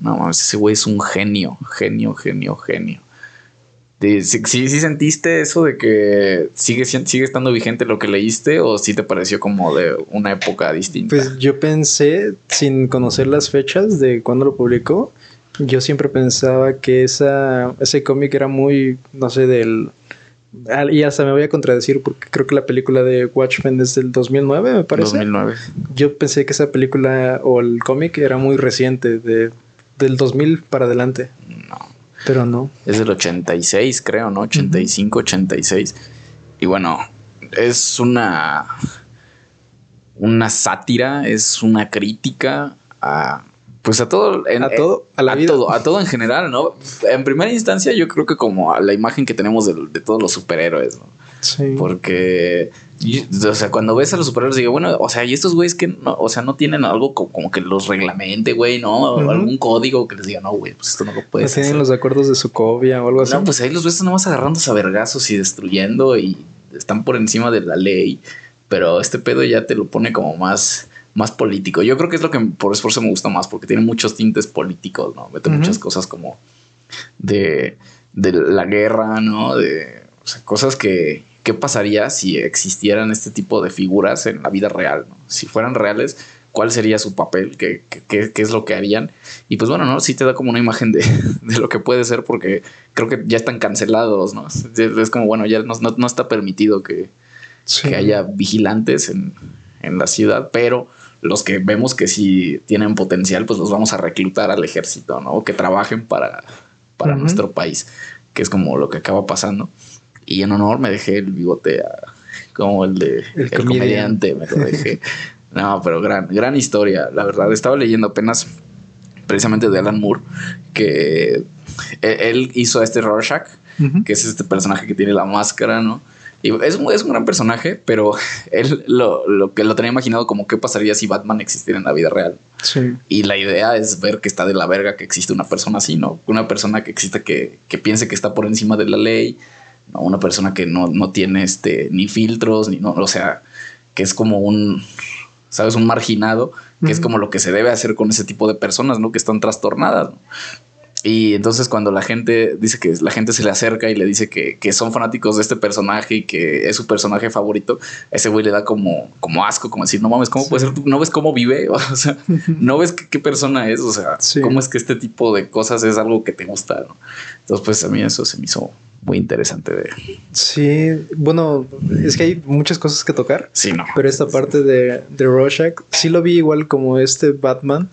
No mames, ese güey es un genio, genio, genio, genio. ¿Sí, sí, sí sentiste eso de que sigue, sigue estando vigente lo que leíste o sí te pareció como de una época distinta? Pues yo pensé, sin conocer las fechas de cuando lo publicó, yo siempre pensaba que esa, ese cómic era muy, no sé, del... Y hasta me voy a contradecir porque creo que la película de Watchmen es del 2009, me parece. 2009. Yo pensé que esa película o el cómic era muy reciente, de, del 2000 para adelante, No, pero no. es del 86, creo, ¿no? 85, 86. Y bueno, es una una sátira, es una crítica a pues a todo en- A todo, a la vida. todo, a todo en general, ¿no? En primera instancia yo creo que como a la imagen que tenemos de, de todos los superhéroes, ¿no? Sí. Porque, y- o sea, cuando ves a los superhéroes, digo, bueno, o sea, y estos güeyes que, no, o sea, no tienen algo co- como, que los reglamente, güey, ¿no? Algún código que les diga, no, güey, pues esto no lo ¿No puedes tienen hacer. los acuerdos de Sokovia o algo así? No, pues ahí los ves nomás agarrándose a vergazos y destruyendo y están por encima de la ley. Pero este pedo ya te lo pone como más, más político. Yo creo que es lo que por eso me gusta más, porque tiene muchos tintes políticos, ¿no? Mete muchas cosas como de, de la guerra, ¿no? De o sea, cosas que, ¿qué pasaría si existieran este tipo de figuras en la vida real? ¿no? Si fueran reales, ¿cuál sería su papel? ¿Qué, qué- qué- qué es lo que harían? Y pues bueno, ¿no? Sí te da como una imagen de, de lo que puede ser porque creo que ya están cancelados, ¿no? Es, como, bueno, ya no, no- no está permitido que, Sí. que haya vigilantes en, en la ciudad, pero los que vemos que sí tienen potencial, pues los vamos a reclutar al ejército, ¿no? Que trabajen para, nuestro país, que es como lo que acaba pasando. Y en honor me dejé el bigote a- como el de El el, comedian. comediante, me lo dejé. no, pero gran, gran historia, la verdad. Estaba leyendo apenas precisamente de Alan Moore, que él, él hizo a este Rorschach, que es este personaje que tiene la máscara, ¿no? Y es, un- es un gran personaje, pero él lo, lo que lo tenía imaginado como qué pasaría si Batman existiera en la vida real. Sí. Y la idea es ver que está de la verga que existe una persona así, ¿no? Una persona que exista que, que piense que está por encima de la ley, Una persona que no, no tiene este, ni filtros, ni no, o sea, que es como un, ¿sabes? Un marginado, que es como lo que se debe hacer con ese tipo de personas, ¿no? Que están trastornadas, ¿no? Y entonces cuando la gente dice que la gente se le acerca y le dice que, que son fanáticos de este personaje y que es su personaje favorito, ese güey le da como, como asco, como decir, no mames, ¿cómo Sí. puede ser? ¿Tú ¿No ves cómo vive? O sea, ¿no ves qué, qué persona es? O sea, Sí. ¿cómo es que este tipo de cosas es algo que te gusta? ¿no? Entonces, pues a mí eso se me hizo muy interesante de... Sí, bueno, es que hay muchas cosas que tocar, Sí, no. pero esta parte de, de Rorschach sí lo vi igual como este Batman,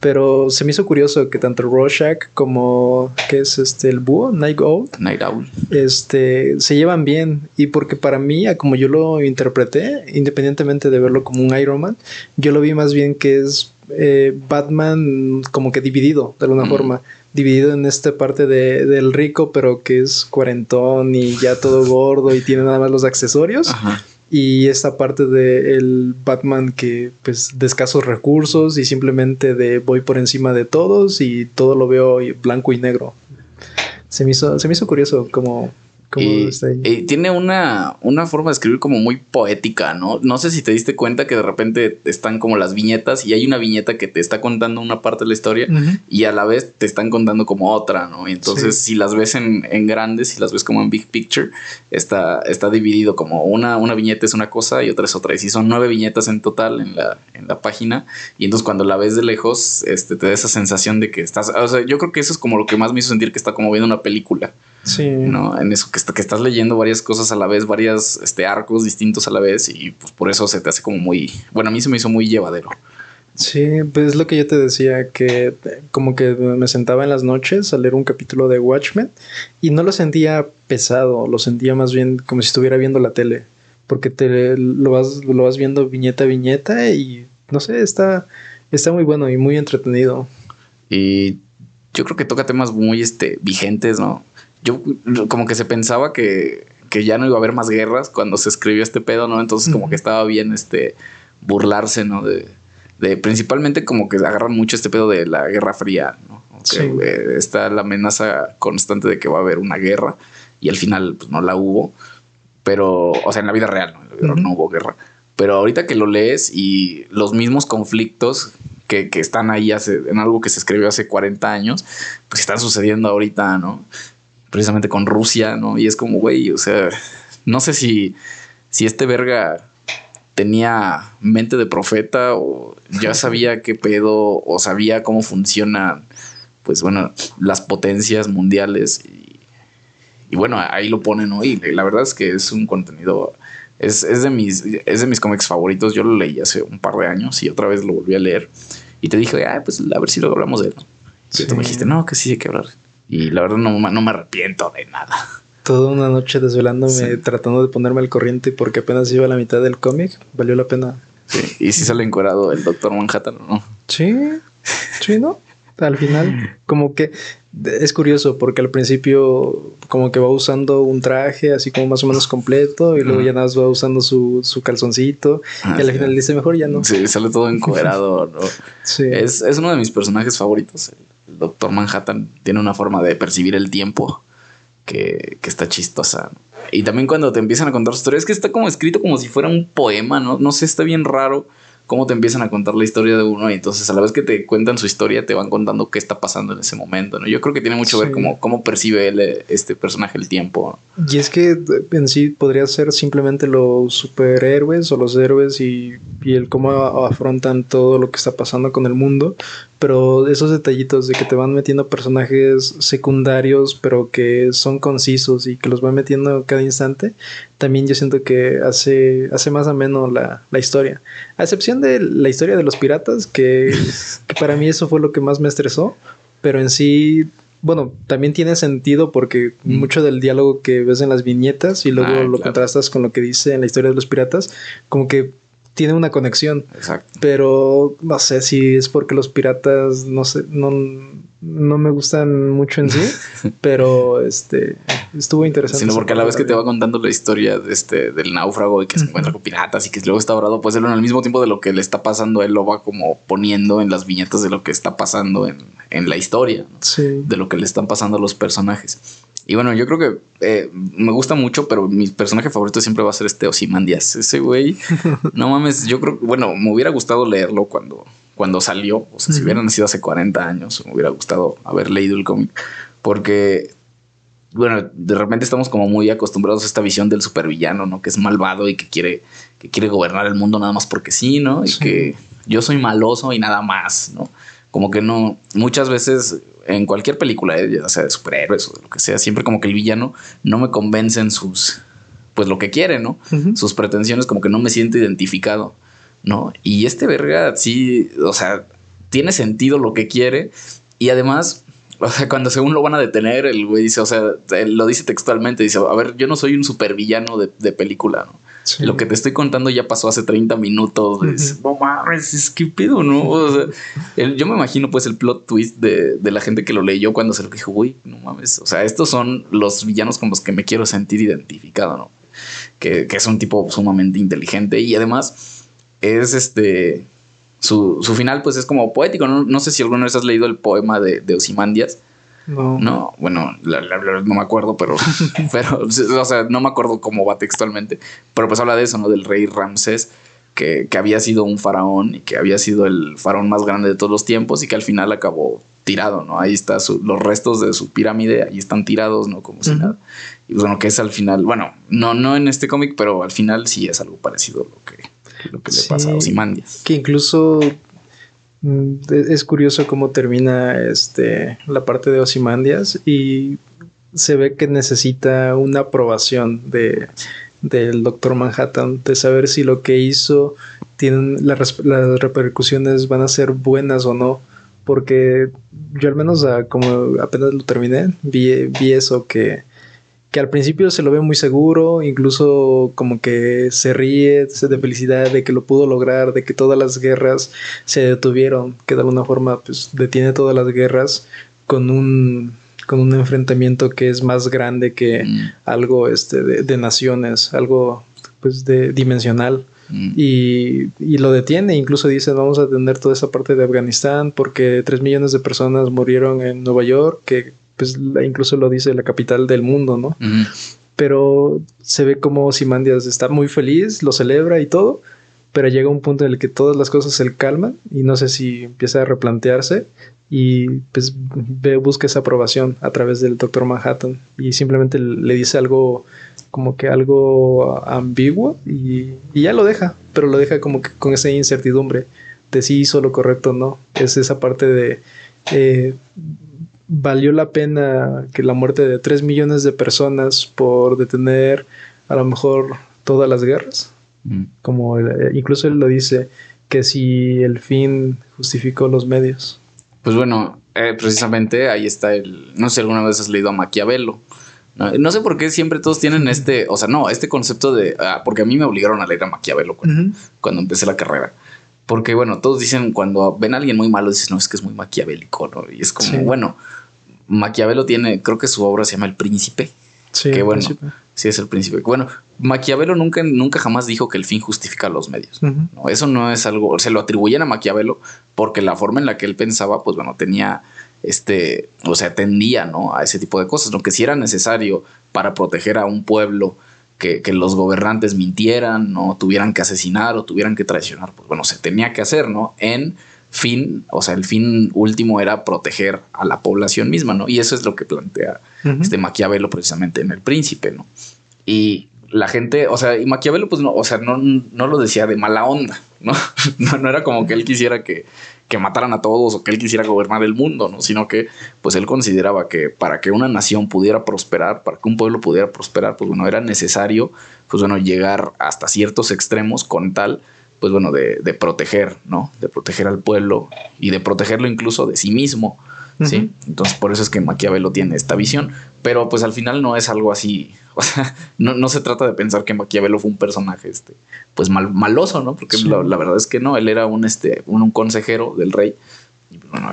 Pero se me hizo curioso que tanto Rorschach como que es este el búho, Night Owl, Night Owl, este se llevan bien. Y porque para mí, como yo lo interpreté, independientemente de verlo como un Iron Man, yo lo vi más bien que es eh, Batman como que dividido de alguna forma, dividido en esta parte de, del rico, pero que es cuarentón y ya todo gordo y tiene nada más los accesorios. Ajá y esta parte de el Batman que pues de escasos recursos y simplemente de voy por encima de todos y todo lo veo blanco y negro. Se me hizo, se me hizo curioso como y, tiene una, una forma de escribir como muy poética, ¿no? No sé si te diste cuenta que de repente están como las viñetas y hay una viñeta que te está contando una parte de la historia y a la vez te están contando como otra, ¿no? Y entonces si las ves en, en grandes, si las ves como en big picture, está, está dividido como una, una viñeta es una cosa y otra es otra. Y si son nueve viñetas en total en la, en la página y entonces cuando la ves de lejos, este, te da esa sensación de que estás, o sea, yo creo que eso es como lo que más me hizo sentir que está como viendo una película. Sí. ¿No? En eso que, que estás leyendo varias cosas a la vez, varios este, arcos distintos a la vez y pues por eso se te hace como muy, bueno, a mí se me hizo muy llevadero. Sí, pues es lo que yo te decía, que como que me sentaba en las noches a leer un capítulo de Watchmen y no lo sentía pesado, lo sentía más bien como si estuviera viendo la tele, porque te lo vas, lo vas viendo viñeta a viñeta y no sé, está, está muy bueno y muy entretenido. Y yo creo que toca temas muy este, vigentes, ¿no? Yo como que se pensaba que, que, ya no iba a haber más guerras cuando se escribió este pedo, ¿no? Entonces como que estaba bien este burlarse, ¿no? De, de principalmente como que agarran mucho este pedo de la Guerra Fría, ¿no? Que está la amenaza constante de que va a haber una guerra y al final pues no la hubo, pero, o sea, en la vida real, ¿no? no hubo guerra. Pero ahorita que lo lees y los mismos conflictos que, que, están ahí hace, en algo que se escribió hace 40 años, pues están sucediendo ahorita, ¿no? Precisamente con Rusia, ¿no? Y es como, güey, o sea, no sé si, si este verga tenía mente de profeta o ya sabía qué pedo o sabía cómo funcionan, pues bueno, las potencias mundiales. Y, bueno, ahí lo ponen hoy. La verdad es que es un contenido, es, de mis, es de mis cómics favoritos. Yo lo leí hace un par de años y otra vez lo volví a leer. Y te dije, ah, pues a ver si lo hablamos de él. Y tú me dijiste, no, que sí hay que hablar. Y la verdad no, no me arrepiento de nada. Toda una noche desvelándome, tratando de ponerme al corriente porque apenas iba a la mitad del cómic, valió la pena. Sí, y si sale encuerado el Doctor Manhattan, ¿no? Sí, sí, ¿no? Al final, como que es curioso porque al principio como que va usando un traje así como más o menos completo y luego ya nada más va usando su, su calzoncito y al final dice mejor ya no. Sí, sale todo encuerado, ¿no? sí. Es, es uno de mis personajes favoritos, Doctor Manhattan tiene una forma de percibir el tiempo que, está chistosa. Y también cuando te empiezan a contar su historia, es que está como escrito como si fuera un poema, ¿no? No sé, está bien raro cómo te empiezan a contar la historia de uno y entonces a la vez que te cuentan su historia te van contando qué está pasando en ese momento, ¿no? Yo creo que tiene mucho que ver cómo, cómo percibe él, eh, este personaje el tiempo. Y es que en sí podría ser simplemente los superhéroes o los héroes y, y el cómo afrontan todo lo que está pasando con el mundo, pero esos detallitos de que te van metiendo personajes secundarios, pero que son concisos y que los van metiendo cada instante, también yo siento que hace, hace más ameno la, la historia. A excepción de la historia de los piratas, que, para mí eso fue lo que más me estresó, pero en sí bueno, también tiene sentido porque mm. mucho del diálogo que ves en las viñetas y luego ah, lo contrastas con lo que dice en la historia de los piratas, como que tiene una conexión. Exacto. Pero no sé si es porque los piratas no sé, no, no me gustan mucho en sí, pero este estuvo interesante. Sino porque a la vez que te va contando la historia este, del náufrago y que se encuentra con piratas y que luego está dorado, pues él al mismo tiempo de lo que le está pasando, él lo va como poniendo en las viñetas de lo que está pasando en, en la historia, de lo que le están pasando a los personajes. Y bueno, yo creo que eh, me gusta mucho, pero mi personaje favorito siempre va a ser este Ozymandias. Ese güey, no mames, yo creo, bueno, me hubiera gustado leerlo cuando, cuando salió. O sea, si hubiera nacido hace 40 años, me hubiera gustado haber leído el cómic. Porque, bueno, de repente estamos como muy acostumbrados a esta visión del supervillano, ¿no? Que es malvado y que quiere, que quiere gobernar el mundo nada más porque sí, ¿no? Y que yo soy maloso y nada más, ¿no? Como que no, muchas veces en cualquier película, eh, ya sea de superhéroes o de lo que sea, siempre como que el villano no me convence en sus, pues lo que quiere, ¿no? Sus pretensiones como que no me siento identificado, ¿no? Y este verga sí, o sea, tiene sentido lo que quiere y además o sea, cuando según lo van a detener, el güey dice, o sea, él lo dice textualmente, dice, a ver, yo no soy un supervillano de, de película, ¿no? Lo que te estoy contando ya pasó hace 30 minutos. No mames, es que pedo, ¿no? O sea, yo me imagino pues el plot twist de, de, la gente que lo leyó cuando se lo dijo, güey, no mames. O sea, estos son los villanos con los que me quiero sentir identificado, ¿no? Que, que es un tipo sumamente inteligente y además es este su, su, final pues es como poético. No, no, sé si alguna vez has leído el poema de, de Osimandias. No. No, bueno, no me acuerdo, pero, pero, o sea, no me acuerdo cómo va textualmente. Pero pues habla de eso, ¿no? Del rey Ramsés, que, que había sido un faraón y que había sido el faraón más grande de todos los tiempos y que al final acabó tirado, ¿no? Ahí están los restos de su pirámide, ahí están tirados, ¿no? Como si nada. Y pues, bueno, que es al final, bueno, no, no en este cómic, pero al final sí es algo parecido a lo que, lo que le pasa a Osimandias. Que incluso es curioso cómo termina este, la parte de Osimandias y se ve que necesita una aprobación de, del Doctor Manhattan, de saber si lo que hizo tienen las, repercusiones van a ser buenas o no. Porque yo al menos como apenas lo terminé, vi, vi eso que que al principio se lo ve muy seguro, incluso como que se ríe de felicidad de que lo pudo lograr, de que todas las guerras se detuvieron, que de alguna forma pues detiene todas las guerras con un con un enfrentamiento que es más grande que mm. algo este de, naciones, algo pues de dimensional. Mm. Y, y, lo detiene, incluso dice vamos a tener toda esa parte de Afganistán porque tres millones de personas murieron en Nueva York, que pues incluso lo dice la capital del mundo, ¿no? Pero se ve como Simandias está muy feliz, lo celebra y todo, pero llega un punto en el que todas las cosas se calman y no sé si empieza a replantearse y pues ve, busca esa aprobación a través del Doctor Manhattan y simplemente le dice algo como que algo ambiguo y, y, ya lo deja, pero lo deja como que con esa incertidumbre de si hizo lo correcto o no. Es esa parte de eh, valió la pena que la muerte de 3 millones de personas por detener a lo mejor todas las guerras. Mm. Como eh, incluso él lo dice, que si el fin justificó los medios. Pues bueno, eh, precisamente ahí está el. No sé si alguna vez has leído a Maquiavelo. No, sé por qué siempre todos tienen este, o sea, no, este concepto de, ah, porque a mí me obligaron a leer a Maquiavelo cuando, cuando empecé la carrera. Porque bueno, todos dicen cuando ven a alguien muy malo, dicen, no, es que es muy maquiavélico, ¿no? Y es como, bueno, Maquiavelo tiene, creo que su obra se llama El Príncipe. Sí, que bueno, sí es el príncipe. Bueno, Maquiavelo nunca, nunca jamás dijo que el fin justifica los medios. no, eso no es algo, se lo atribuyen a Maquiavelo porque la forma en la que él pensaba, pues bueno, tenía este, o sea, tendía, ¿no? A ese tipo de cosas, lo que si era necesario para proteger a un pueblo que, que, los gobernantes mintieran, no tuvieran que asesinar o tuvieran que traicionar, pues bueno, se tenía que hacer, ¿no? En fin, o sea, el fin último era proteger a la población misma, ¿no? Y eso es lo que plantea este Maquiavelo precisamente en El Príncipe, ¿no? Y la gente, o sea, y Maquiavelo, pues no, o sea, no, no lo decía de mala onda, ¿no? ¿no? era como que él quisiera que, que mataran a todos o que él quisiera gobernar el mundo, ¿no? Sino que, pues él consideraba que para que una nación pudiera prosperar, para que un pueblo pudiera prosperar, pues bueno, era necesario, pues bueno, llegar hasta ciertos extremos con tal pues bueno, de, de, proteger, ¿no? De proteger al pueblo y de protegerlo incluso de sí mismo, ¿sí? Entonces por eso es que Maquiavelo tiene esta visión, pero pues al final no es algo así, o sea, no, no se trata de pensar que Maquiavelo fue un personaje, este, pues mal, maloso, ¿no? Porque la, verdad es que no, él era un, este, un, consejero del rey, y pues, bueno,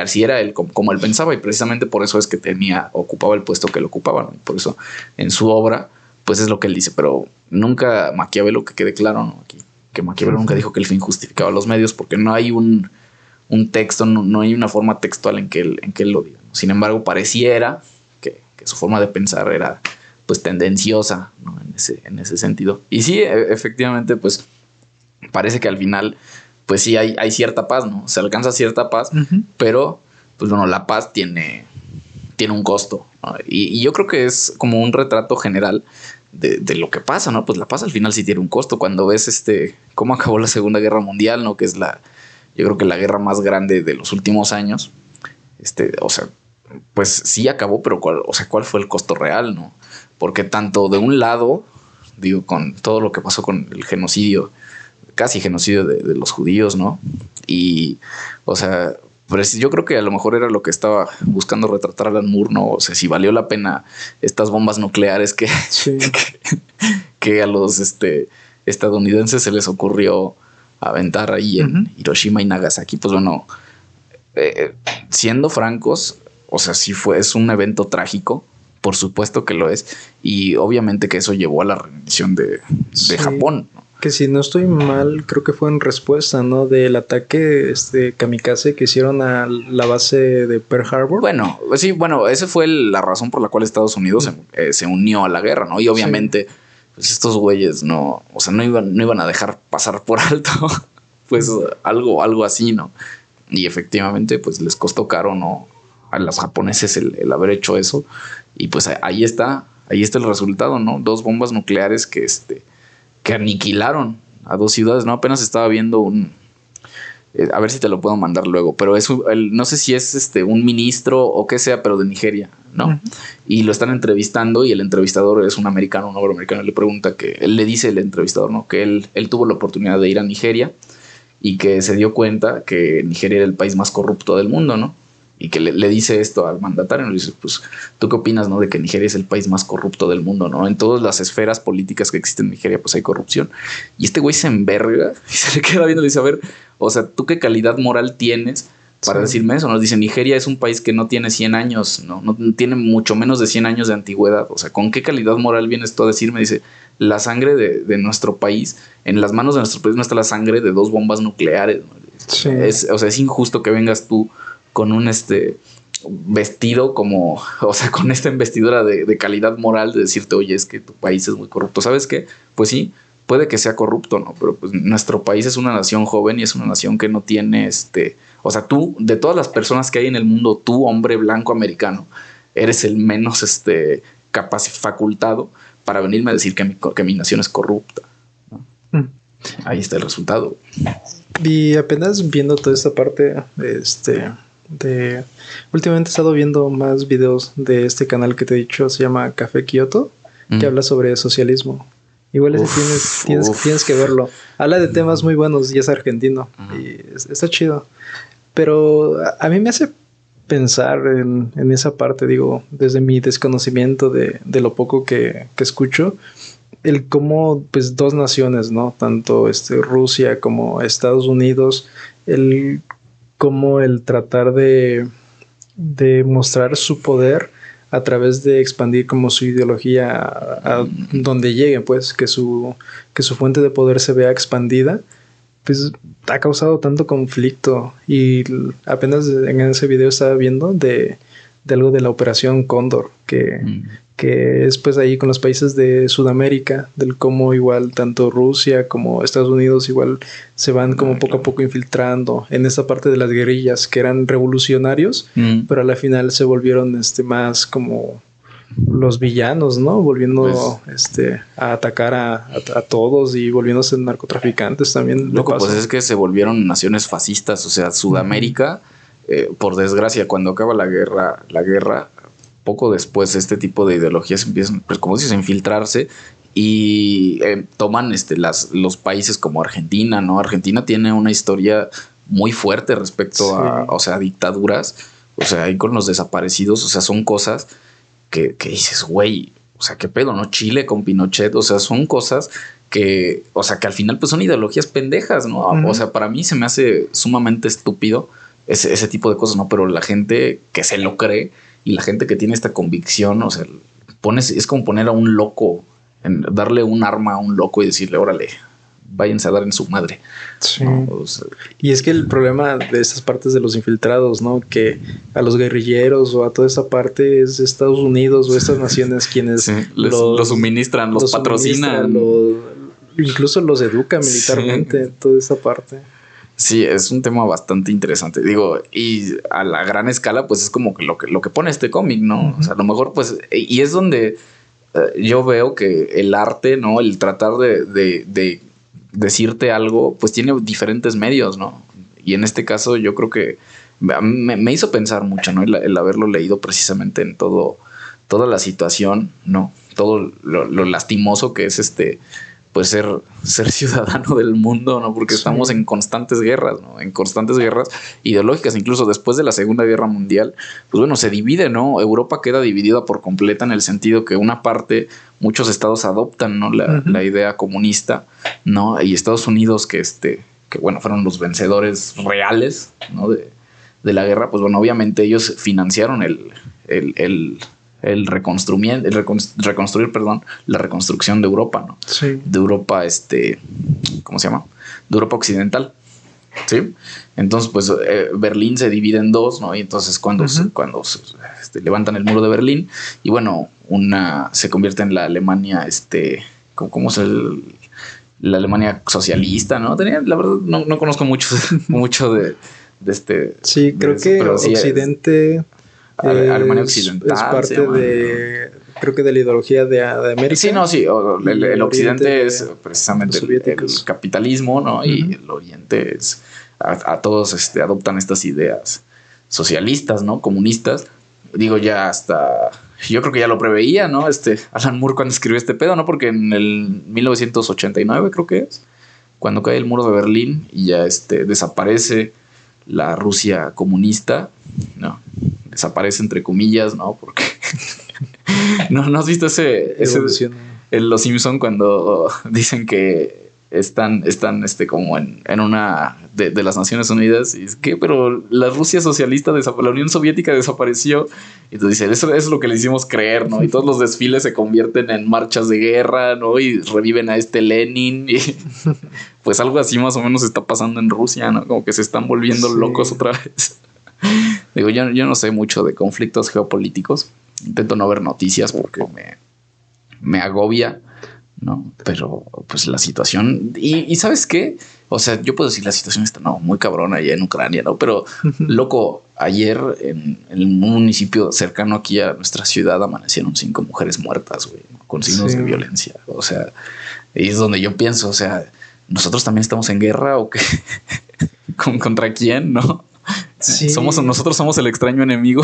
así era él como, él pensaba. Y precisamente por eso es que tenía, ocupaba el puesto que lo ocupaba, por eso en su obra, pues es lo que él dice, pero nunca Maquiavelo, que quede claro, ¿no? Aquí que Maquiavelo nunca dijo que el fin justificaba los medios, porque no hay un, texto, no, hay una forma textual en que él, en que él lo diga. Sin embargo, pareciera que, su forma de pensar era pues tendenciosa en, ese, en ese sentido. Y sí, e, efectivamente, pues parece que al final, pues sí hay, hay cierta paz, ¿no? Se alcanza cierta paz, pero pues bueno, la paz tiene, tiene un costo. Y, y, yo creo que es como un retrato general de, lo que pasa, ¿no? Pues la paz al final sí tiene un costo. Cuando ves este cómo acabó la Segunda Guerra Mundial, ¿no? Que es la, yo creo que la guerra más grande de los últimos años. Este, o sea, pues sí acabó, pero cuál, o sea, ¿cuál fue el costo real, no? Porque tanto de un lado, digo, con todo lo que pasó con el genocidio casi genocidio de, de los judíos, ¿no? Y, o sea, pues yo creo que a lo mejor era lo que estaba buscando retratar Alan Moore, ¿no? O sea, si valió la pena estas bombas nucleares que, que, a los este, estadounidenses se les ocurrió aventar ahí en Hiroshima y Nagasaki, pues bueno, eh, siendo francos, o sea, sí fue, es un evento trágico, por supuesto que lo es, y obviamente que eso llevó a la rendición de, de Japón. ¿no? Que si no estoy mal, creo que fue en respuesta, ¿no? Del ataque este kamikaze que hicieron a la base de Pearl Harbor. Bueno, sí, bueno, esa fue la razón por la cual Estados Unidos eh, se, unió a la guerra, ¿no? Y obviamente, pues estos güeyes no, o sea, no iban, no iban a dejar pasar por alto, pues algo, algo así, ¿no? Y efectivamente, pues les costó caro, ¿no? A los japoneses el, el haber hecho eso. Y pues ahí está, ahí está el resultado, ¿no? Dos bombas nucleares que este que aniquilaron a dos ciudades, ¿no? Apenas estaba viendo un... Eh, a ver si te lo puedo mandar luego, pero es el, no sé si es este un ministro o qué sea, pero de Nigeria, ¿no? Y lo están entrevistando y el entrevistador es un americano, un hombre americano, le pregunta que él le dice el entrevistador, ¿no? Que él, él tuvo la oportunidad de ir a Nigeria y que se dio cuenta que Nigeria era el país más corrupto del mundo, ¿no? Y que le, dice esto al mandatario, le dice, pues, ¿tú qué opinas, no? De que Nigeria es el país más corrupto del mundo, ¿no? En todas las esferas políticas que existen en Nigeria, pues hay corrupción. Y este güey se enverga y se le queda viendo y dice, a ver, o sea, ¿tú qué calidad moral tienes para decirme eso? Nos dice, Nigeria es un país que no tiene 100 años, ¿no? No tiene mucho menos de 100 años de antigüedad. O sea, ¿con qué calidad moral vienes tú a decirme? Dice, la sangre de, nuestro país, en las manos de nuestro país no está la sangre de dos bombas nucleares. Es, o sea, es injusto que vengas tú con un este vestido como, o sea, con esta investidura de, calidad moral de decirte, oye, es que tu país es muy corrupto. ¿Sabes qué? Pues sí, puede que sea corrupto, ¿no? Pero pues nuestro país es una nación joven y es una nación que no tiene este, o sea, tú, de todas las personas que hay en el mundo, tú, hombre blanco americano, eres el menos este capaz facultado para venirme a decir que mi, que mi nación es corrupta. Mm. Ahí está el resultado. Y apenas viendo toda esta parte, este, de... Últimamente he estado viendo más videos de este canal que te he dicho, se llama Café Kyoto, que habla sobre socialismo. Igual tienes, tienes, que verlo. Habla de temas muy buenos y es argentino. Y está chido. Pero a, mí me hace pensar en, esa parte, digo, desde mi desconocimiento de, lo poco que, que, escucho, el cómo, pues, dos naciones, ¿no? Tanto este, Rusia como Estados Unidos, el como el tratar de, de mostrar su poder a través de expandir como su ideología a, donde lleguen, pues, que su, que su fuente de poder se vea expandida, pues ha causado tanto conflicto. Y apenas en ese video estaba viendo de, de algo de la operación Cóndor, que, mm que es pues ahí con los países de Sudamérica, del cómo igual tanto Rusia como Estados Unidos igual se van como ah, poco a poco infiltrando en esa parte de las guerrillas que eran revolucionarios, mm. pero a la final se volvieron este más como los villanos, ¿no? Volviendo pues este, a atacar a, todos y volviéndose narcotraficantes también. Loco, pues es que se volvieron naciones fascistas, o sea, Sudamérica, eh, por desgracia, cuando acaba la guerra, la guerra, poco después este tipo de ideologías empiezan, pues como dices, a infiltrarse y eh, toman este, las, los países como Argentina, ¿no? Argentina tiene una historia muy fuerte respecto a, o sea, dictaduras, o sea, ahí con los desaparecidos, o sea, son cosas que, que dices, güey, o sea, qué pedo, ¿no? Chile con Pinochet, o sea, son cosas que, o sea, que al final pues son ideologías pendejas, ¿no? O sea, para mí se me hace sumamente estúpido ese, ese tipo de cosas, ¿no? Pero la gente que se lo cree, y la gente que tiene esta convicción, o sea, pones, es como poner a un loco, en, darle un arma a un loco y decirle, órale, váyanse a dar en su madre. Sí. y es que el problema de estas partes de los infiltrados, ¿no? Que a los guerrilleros o a toda esa parte es Estados Unidos o estas naciones quienes los, suministran, los, patrocinan. incluso los educan militarmente, toda esa parte. Sí, es un tema bastante interesante. Digo, y a la gran escala, pues es como que lo que, lo que pone este cómic, ¿no? O sea, a lo mejor, pues, y es donde eh, yo veo que el arte, ¿no? El tratar de, de, decirte algo, pues tiene diferentes medios, ¿no? Y en este caso, yo creo que me, hizo pensar mucho, ¿no? El, haberlo leído precisamente en todo, toda la situación, ¿no? Todo lo lastimoso que es este pues ser, ser ciudadano del mundo, ¿no? Porque estamos en constantes guerras, ¿no? En constantes guerras ideológicas, incluso después de la Segunda Guerra Mundial, pues bueno, se divide, ¿no? Europa queda dividida por completa en el sentido que una parte, muchos estados adoptan, ¿no? La, la idea comunista, ¿no? Y Estados Unidos, que este, que bueno, fueron los vencedores reales, ¿no? De, de la guerra, pues bueno, obviamente ellos financiaron el, el, el el reconstruir, el reconstruir, perdón, la reconstrucción de Europa, ¿no? Sí. De Europa, este, ¿cómo se llama? De Europa occidental. ¿Sí? Entonces, pues eh, Berlín se divide en dos, ¿no? Y entonces cuando, se, cuando este, levantan el muro de Berlín y bueno, una se convierte en la Alemania, este, ¿cómo, es el, la Alemania socialista, ¿no? Tenía, la verdad, no, no conozco mucho, mucho de, de este. Sí, creo que Occidente Alemania Occidental. Es parte de, creo que de la ideología de, de América. Sí, no, sí, el, Occidente es precisamente el, capitalismo, ¿no? Y el Oriente es, a, todos este, adoptan estas ideas socialistas, ¿no? Comunistas. Digo, ya hasta, yo creo que ya lo preveía, ¿no? Este, Alan Moore cuando escribió este pedo, ¿no? Porque en el 1989 creo que es, cuando cae el muro de Berlín y ya este, desaparece la Rusia comunista, ¿no? desaparece entre comillas, ¿no? Porque no, no has visto ese, ese en Los Simpson cuando dicen que están, están este, como en, en una de, de, las Naciones Unidas y es que, pero la Rusia socialista, la Unión Soviética desapareció. Y entonces dicen, eso, es lo que le hicimos creer, ¿no? Y todos los desfiles se convierten en marchas de guerra, ¿no? Y reviven a este Lenin. Y pues algo así más o menos está pasando en Rusia, ¿no? Como que se están volviendo locos otra vez. Digo, yo, yo no sé mucho de conflictos geopolíticos. Intento no ver noticias porque me, me agobia, ¿no? Pero pues la situación... Y, ¿sabes qué? O sea, yo puedo decir la situación está no, muy cabrona allá en Ucrania, ¿no? Pero, loco, ayer en, un municipio cercano aquí a nuestra ciudad amanecieron cinco mujeres muertas, güey, con signos de violencia. O sea, y es donde yo pienso, o sea, nosotros también estamos en guerra o qué? ¿Contra quién, no? Somos, nosotros somos el extraño enemigo.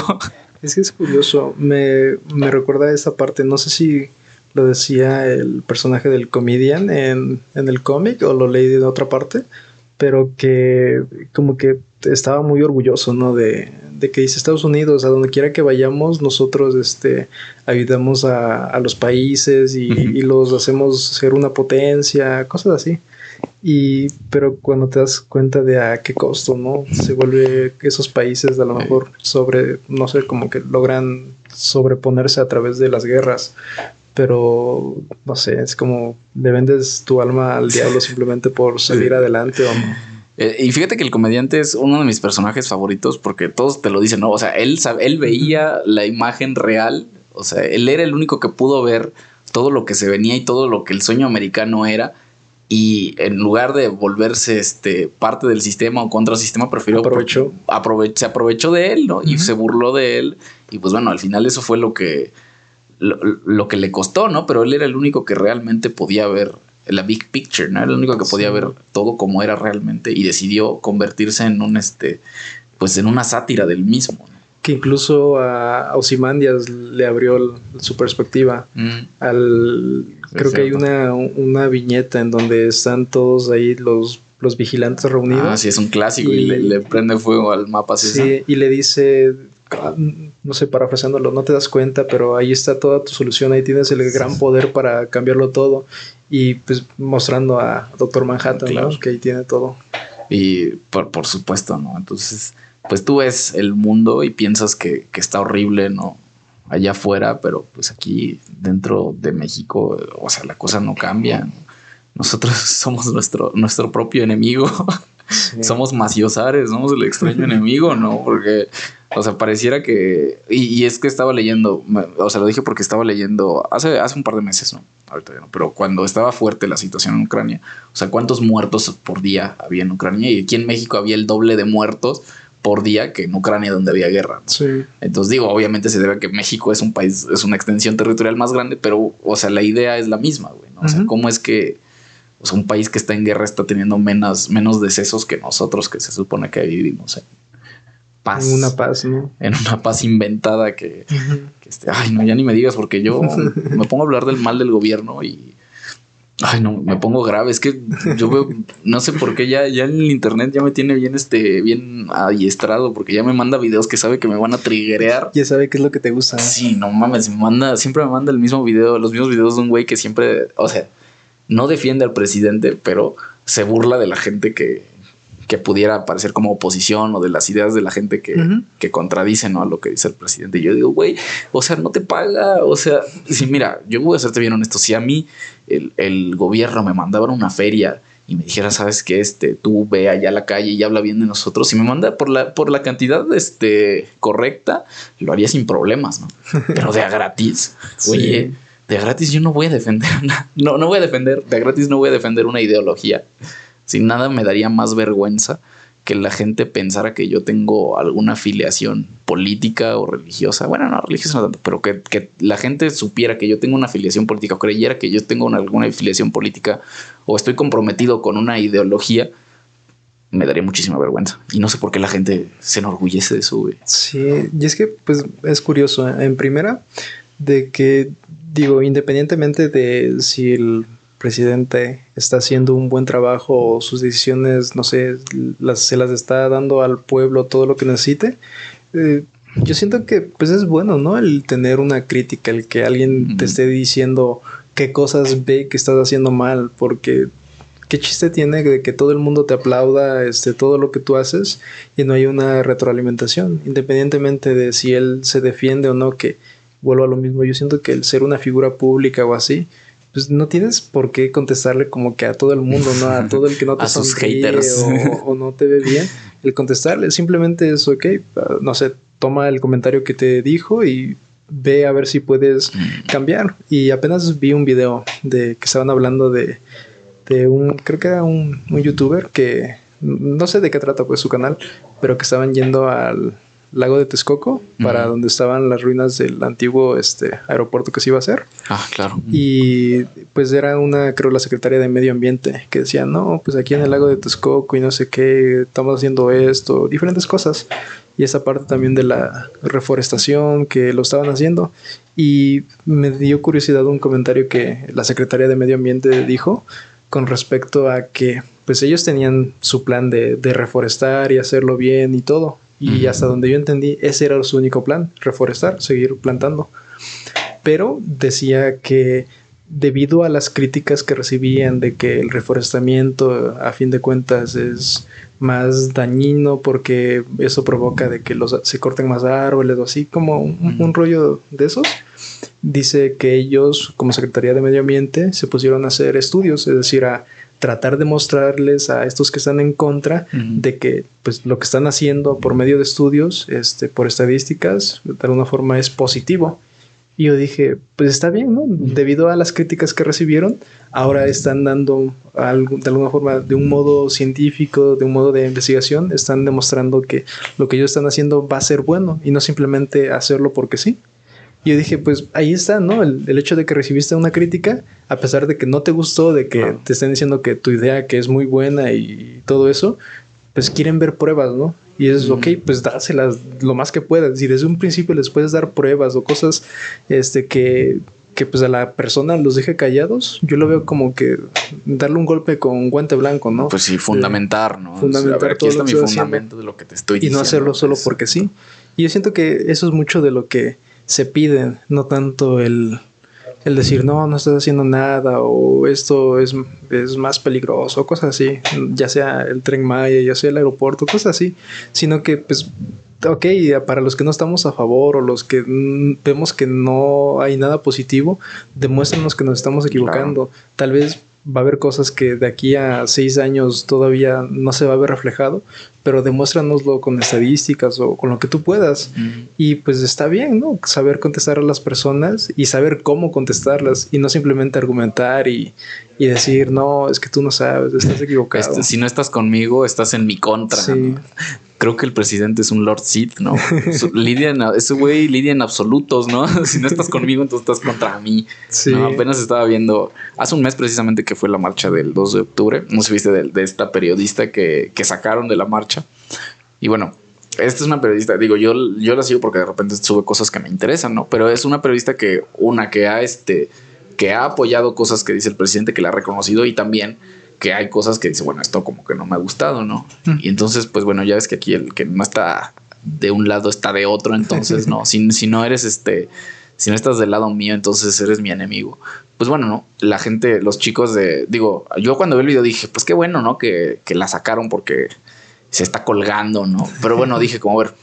Es que es curioso. Me, me recuerda esa parte. No sé si lo decía el personaje del comedian en, en el cómic o lo leí de otra parte, pero que como que estaba muy orgulloso, ¿no? De, de, que dice Estados Unidos, a donde quiera que vayamos, nosotros este, ayudamos a, a los países y, y, los hacemos ser una potencia, cosas así. Y, pero cuando te das cuenta de a qué costo, ¿no? Se vuelve que esos países a lo mejor sobre, no sé, como que logran sobreponerse a través de las guerras. Pero, no sé, es como le vendes tu alma al diablo simplemente por salir adelante o eh, y fíjate que el comediante es uno de mis personajes favoritos porque todos te lo dicen, ¿no? O sea, él, él veía la imagen real, o sea, él era el único que pudo ver todo lo que se venía y todo lo que el sueño americano era y en lugar de volverse este parte del sistema o contra el sistema prefirió aprovechó. se aprovechó de él no y se burló de él y pues bueno al final eso fue lo que lo, que le costó no pero él era el único que realmente podía ver la big picture no era el único que podía ver todo como era realmente y decidió convertirse en un este pues en una sátira del mismo que incluso a Osimandias le abrió su perspectiva mm. al creo que hay una, una viñeta en donde están todos ahí los los vigilantes reunidos. Ah, sí, es un clásico y, le, prende fuego al mapa. Sí, y le dice, no sé, parafraseándolo, no te das cuenta, pero ahí está toda tu solución, ahí tienes el gran poder para cambiarlo todo. Y pues mostrando a Doctor Manhattan, Que ahí tiene todo. Y por, por supuesto, ¿no? Entonces, pues tú ves el mundo y piensas que, está horrible, ¿no? Allá afuera, pero pues aquí dentro de México, o sea, la cosa no cambia. Nosotros somos nuestro, nuestro propio enemigo. Somos maciosares, somos el extraño enemigo, ¿no? Porque, o sea, pareciera que. Y, es que estaba leyendo, o sea, lo dije porque estaba leyendo hace, hace un par de meses, ¿no? Ahorita ya no, pero cuando estaba fuerte la situación en Ucrania, o sea, ¿cuántos muertos por día había en Ucrania? Y aquí en México había el doble de muertos por día que en Ucrania donde había guerra. Sí. Entonces digo, obviamente se debe a que México es un país, es una extensión territorial más grande, pero, o sea, la idea es la misma, güey. ¿no? O sea, ¿cómo es que o sea, un país que está en guerra está teniendo menos, menos decesos que nosotros que se supone que vivimos en paz? En una paz, ¿no? En una paz inventada que, que este, ay, no, ya ni me digas porque yo me pongo a hablar del mal del gobierno y Ay, no, me pongo grave. Es que yo veo, no sé por qué ya, ya en el internet ya me tiene bien, este, bien adiestrado, porque ya me manda videos que sabe que me van a triggerear. Ya sabe qué es lo que te gusta. Sí, no mames, me manda, siempre me manda el mismo video, los mismos videos de un güey que siempre, o sea, no defiende al presidente, pero se burla de la gente que, que pudiera parecer como oposición o de las ideas de la gente que, que contradicen a lo que dice el presidente. Y yo digo, güey, o sea, no te paga. O sea, si mira, yo voy a serte bien honesto. Si a mí el, el gobierno me mandaba a una feria y me dijera, sabes que este, tú ve allá a la calle y habla bien de nosotros y me manda por la, por la cantidad este, correcta, lo haría sin problemas, ¿no? Pero de a gratis, oye, de gratis yo no voy a defender, no, no voy a defender, de gratis no voy a defender una ideología sin nada me daría más vergüenza que la gente pensara que yo tengo alguna afiliación política o religiosa. Bueno, no, religiosa no tanto, pero que, la gente supiera que yo tengo una afiliación política o creyera que yo tengo alguna afiliación política o estoy comprometido con una ideología, me daría muchísima vergüenza. Y no sé por qué la gente se enorgullece de eso, güey. Sí, y es que pues es curioso. ¿eh? En primera, de que, digo, independientemente de si el presidente está haciendo un buen trabajo o sus decisiones, no sé, las, se las está dando al pueblo todo lo que necesite. Eh, yo siento que pues es bueno, ¿no? El tener una crítica, el que alguien te esté diciendo qué cosas ve que estás haciendo mal, porque qué chiste tiene de que todo el mundo te aplauda este, todo lo que tú haces y no hay una retroalimentación, independientemente de si él se defiende o no, que vuelvo a lo mismo, yo siento que el ser una figura pública o así, pues no tienes por qué contestarle como que a todo el mundo, ¿no? A todo el que no te a sus haters. O, no te ve bien. El contestarle simplemente es, ok, no sé, toma el comentario que te dijo y ve a ver si puedes mm. cambiar. Y apenas vi un video de que estaban hablando de, de un, creo que era un, un youtuber que no sé de qué trata pues su canal, pero que estaban yendo al, lago de Texcoco, para donde estaban las ruinas del antiguo este, aeropuerto que se iba a hacer. Ah, claro. Y pues era una, creo, la secretaria de Medio Ambiente que decía, no, pues aquí en el lago de Texcoco y no sé qué, estamos haciendo esto, diferentes cosas. Y esa parte también de la reforestación que lo estaban haciendo. Y me dio curiosidad un comentario que la secretaria de Medio Ambiente dijo con respecto a que pues ellos tenían su plan de, de reforestar y hacerlo bien y todo, y hasta donde yo entendí, ese era su único plan, reforestar, seguir plantando. Pero decía que debido a las críticas que recibían de que el reforestamiento a fin de cuentas es más dañino porque eso provoca de que los, se corten más árboles o así como un, un rollo de esos dice que ellos como Secretaría de Medio Ambiente se pusieron a hacer estudios, es decir, a tratar de mostrarles a estos que están en contra de que pues lo que están haciendo por medio de estudios, este, por estadísticas, de alguna forma es positivo. Y yo dije, pues está bien, ¿no? Debido a las críticas que recibieron, ahora están dando algo, de alguna forma, de un modo científico, de un modo de investigación, están demostrando que lo que ellos están haciendo va a ser bueno y no simplemente hacerlo porque sí. Y yo dije, pues ahí está, ¿no? El, hecho de que recibiste una crítica, a pesar de que no te gustó, de que te estén diciendo que tu idea que es muy buena y todo eso, pues quieren ver pruebas, ¿no? Y es, ok, pues dáselas lo más que puedas. Si desde un principio les puedes dar pruebas o cosas este, que, que pues a la persona los deje callados, yo lo veo como que darle un golpe con guante blanco, ¿no? Pues sí, fundamentar, ¿no? Fundamentar aquí está mi fundamento de lo que te estoy diciendo. Y no hacerlo solo porque sí. Y yo siento que eso es mucho de lo que se piden, no tanto el, el decir, no, no estás haciendo nada o esto es, es más peligroso, cosas así, ya sea el tren Maya, ya sea el aeropuerto, cosas así, sino que pues ok, para los que no estamos a favor o los que vemos que no hay nada positivo, demuéstranos que nos estamos equivocando. Tal vez va a haber cosas que de aquí a seis años todavía no se va a ver reflejado, pero demuéstranoslo con estadísticas o con lo que tú puedas. Y pues está bien, ¿no? Saber contestar a las personas y saber cómo contestarlas y no simplemente argumentar y, y decir, no, es que tú no sabes, estás equivocado. Este, si no estás conmigo, estás en mi contra. Sí creo que el presidente es un Lord Sith, ¿no? lidia en, ese güey lidia en absolutos, ¿no? si no estás conmigo, entonces estás contra mí. Sí. Apenas estaba viendo, hace un mes precisamente que fue la marcha del 2 de octubre, no sé viste de, esta periodista que, que, sacaron de la marcha. Y bueno, esta es una periodista, digo, yo, yo la sigo porque de repente sube cosas que me interesan, ¿no? Pero es una periodista que, una que ha este que ha apoyado cosas que dice el presidente, que le ha reconocido y también que hay cosas que dice, bueno, esto como que no me ha gustado, ¿no? Mm. Y entonces, pues bueno, ya ves que aquí el que no está de un lado está de otro, entonces, ¿no? Si, si no eres este, si no estás del lado mío, entonces eres mi enemigo. Pues bueno, ¿no? La gente, los chicos de, digo, yo cuando vi el video dije, pues qué bueno, ¿no? Que, que la sacaron porque se está colgando, ¿no? Pero bueno, dije como, a ver,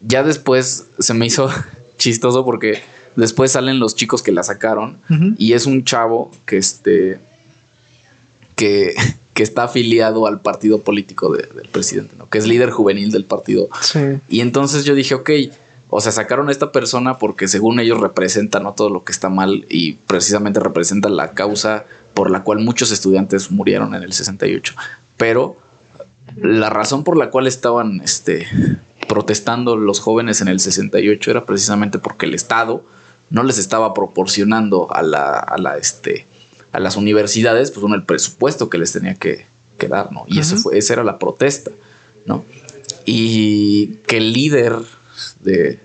ya después se me hizo chistoso porque después salen los chicos que la sacaron y es un chavo que este que, que está afiliado al partido político de- del presidente, ¿no? Que es líder juvenil del partido. Sí. Y entonces yo dije, ok, o sea, sacaron a esta persona porque según ellos representan ¿no? todo lo que está mal y precisamente representan la causa por la cual muchos estudiantes murieron en el 68. Pero la razón por la cual estaban este, protestando los jóvenes en el 68 era precisamente porque el Estado no les estaba proporcionando a la, a la este a las universidades pues bueno, el presupuesto que les tenía que, que dar, ¿no? Y Ujú. fue, esa era la protesta, ¿no? Y que el líder de,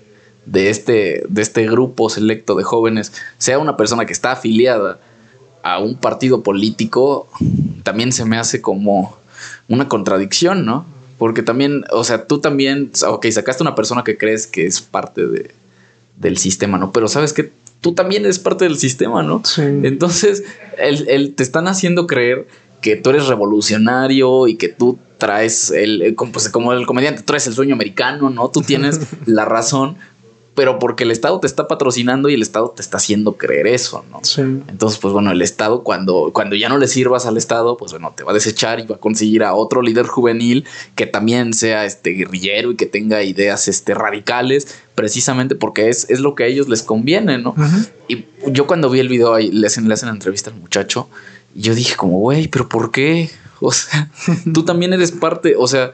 de, este, de este grupo selecto de jóvenes sea una persona que está afiliada a un partido político, también se me hace como una contradicción, ¿no? Porque también, o sea, tú también, ok, sacaste una persona que crees que es parte de, del sistema, ¿no? Pero sabes que tú también eres parte del sistema, ¿no? Sí. Entonces, el, el- te están haciendo creer que tú eres revolucionario y que tú traes el, pues, como el comediante, traes el sueño americano, ¿no? Tú tienes la razón, pero porque el Estado te está patrocinando y el Estado te está haciendo creer eso, ¿no? Sí. Entonces, pues bueno, el Estado, cuando, cuando ya no le sirvas al Estado, pues bueno, te va a desechar y va a conseguir a otro líder juvenil que también sea este guerrillero y que tenga ideas este, radicales, precisamente porque es, es lo que a ellos les conviene, ¿no? Ujú. Y yo cuando vi el video ahí, le hacen, le hacen la entrevista al muchacho, y yo dije como, güey, pero ¿por qué? O sea, tú también eres parte, o sea,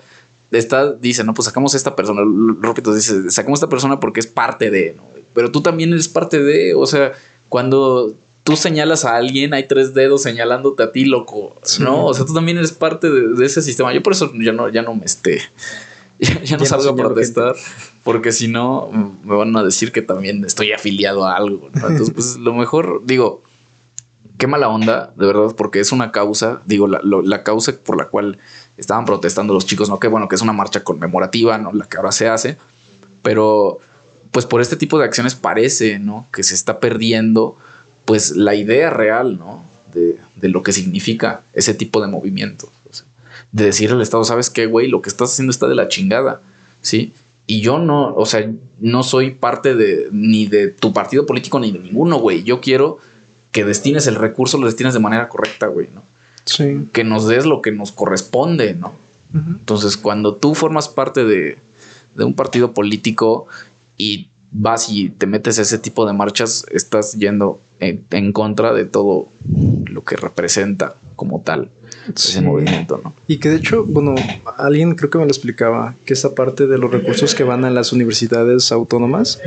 está, dice, no, pues sacamos a esta persona, repito, dice, sacamos a esta persona porque es parte de, ¿no? Pero tú también eres parte de, o sea, cuando tú señalas a alguien, hay tres dedos señalándote a ti, loco, Sí. ¿no? O sea, tú también eres parte de, de ese sistema. Yo por eso ya no, ya no me esté, ya, ya no Ya no salgo a protestar, porque si no, mm, me van a decir que también estoy afiliado a algo, ¿no? Entonces, pues lo mejor, digo, qué mala onda, de verdad, porque es una causa, digo, la, lo- la causa por la cual estaban protestando los chicos, ¿no? Que bueno, que es una marcha conmemorativa, ¿no? La que ahora se hace, pero pues por este tipo de acciones parece, ¿no? Que se está perdiendo, pues la idea real, ¿no? De, de lo que significa ese tipo de movimientos. o sea, de decirle al Estado, ¿sabes qué, güey? Lo que estás haciendo está de la chingada, ¿sí? Y yo no, o sea, no soy parte de ni de tu partido político ni de ninguno, güey. Yo quiero que destines el recurso, lo destines de manera correcta, güey, ¿no? Sí. Que nos des lo que nos corresponde, ¿no? Entonces, cuando tú formas parte de, de un partido político y vas y te metes a ese tipo de marchas, estás yendo en, en contra de todo lo que representa como tal ese Sí. movimiento, ¿no? Y que de hecho, bueno, alguien creo que me lo explicaba, que esa parte de los recursos que van a las universidades autónomas,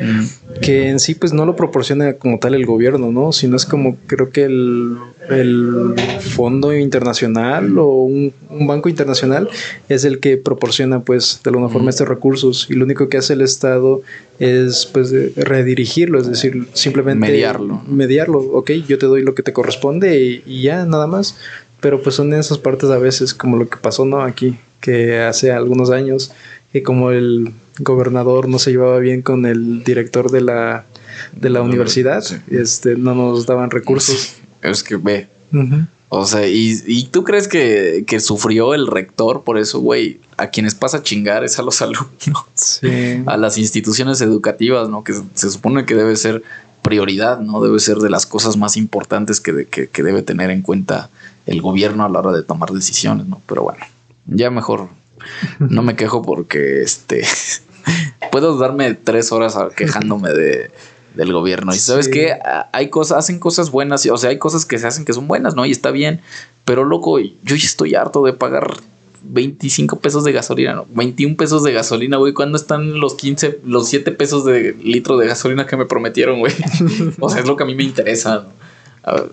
que en sí pues no lo proporciona como tal el gobierno, ¿no? Sino es como creo que el, el fondo internacional o un, un banco internacional es el que proporciona pues de alguna forma Ujú. estos recursos y lo único que hace el Estado es pues redirigirlo, es decir, simplemente Mediarlo, mediarlo, ok, yo te doy lo que te corresponde y, y ya nada más, pero pues son esas partes a veces como lo que pasó, ¿no? Aquí, que hace algunos años, que como el gobernador no se llevaba bien con el director de la, de la No, universidad, sí. este, no nos daban recursos. Es que ve, o sea, y, y tú crees que, que sufrió el rector por eso, güey, a quienes pasa a chingar es a los alumnos. Sí. a las instituciones educativas, ¿no? Que se- se supone que debe ser prioridad, ¿no? Debe ser de las cosas más importantes que, de- que, que debe tener en cuenta el gobierno a la hora de tomar decisiones, ¿no? Pero bueno, ya mejor no me quejo porque este puedo darme tres horas quejándome de del gobierno. Y sabes Sí. que hay cosas, hacen cosas buenas, o sea, hay cosas que se hacen que son buenas, ¿no? Y está bien. Pero loco, yo ya estoy harto de pagar 25 pesos de gasolina, ¿no? 21 pesos de gasolina, güey. ¿Cuándo están los 15, los 7 pesos de litro de gasolina que me prometieron, güey? o sea, es lo que a mí me interesa. ¿no? A,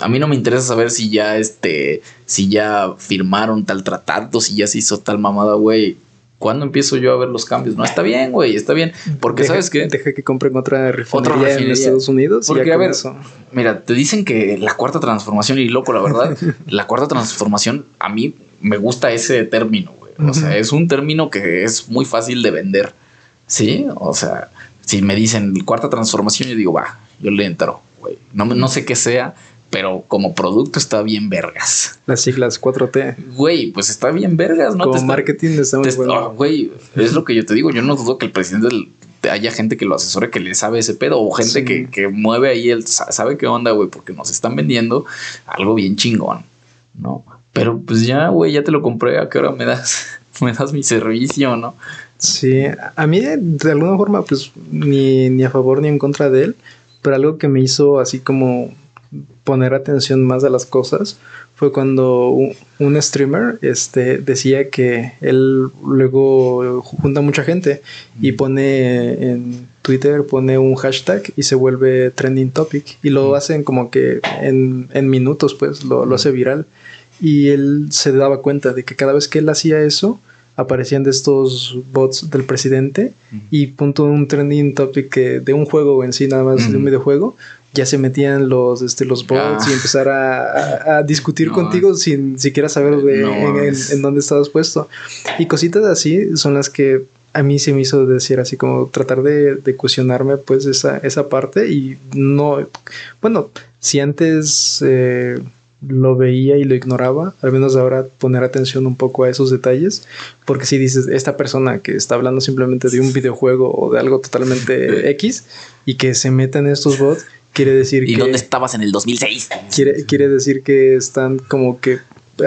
a mí no me interesa saber si ya, este, si ya firmaron tal tratado, si ya se hizo tal mamada, güey. ¿cuándo empiezo yo a ver los cambios? No, está bien, güey, está bien. Porque, Deja- ¿sabes qué? Deja que compren otra refinería, Otra en. Estados Unidos. y Porque, ya a ver, eso. Mira, te dicen que la cuarta transformación, y loco, la verdad, la cuarta transformación, a mí me gusta ese término, güey. O sea, es un término que es muy fácil de vender. ¿Sí? O sea, si me dicen cuarta transformación, yo digo, va, yo le entro, güey. No, no sé qué sea, pero como producto está bien vergas. Las siglas 4T. Güey, pues está bien vergas, ¿no? Como Te está- marketing está muy bueno. ah, Güey, es lo que yo te digo. Yo no dudo que el presidente del- haya gente que lo asesore, que le sabe ese pedo, o gente Sí. que, que mueve ahí el sa- sabe qué onda, güey, porque nos están vendiendo algo bien chingón, ¿no? Pero pues ya, güey, ya te lo compré, ¿a qué hora me das? Me das mi servicio, ¿no? Sí, a mí de alguna forma, pues ni, ni a favor ni en contra de él, pero algo que me hizo así como poner atención más a las cosas fue cuando un, un streamer este, decía que él luego junta mucha gente y pone en Twitter, pone un hashtag y se vuelve trending topic y lo hacen como que en, en minutos, pues lo, lo hace viral. Y él se daba cuenta de que cada vez que él hacía eso, aparecían de estos bots del presidente y punto un trending topic que de un juego en sí, nada más de un videojuego, ya se metían los, este, los bots Ah. y empezar a, a- discutir No, contigo sin siquiera saber de, No, en, en- en dónde estabas puesto. Y cositas así son las que a mí se me hizo decir así como tratar de, de cuestionarme pues esa, esa parte y no, bueno, si antes eh, lo veía y lo ignoraba, al menos ahora poner atención un poco a esos detalles, porque si dices, esta persona que está hablando simplemente de un videojuego o de algo totalmente X y que se meta en estos bots, quiere decir ¿Y que... dónde estabas en el 2006? Quiere, quiere decir que están como que,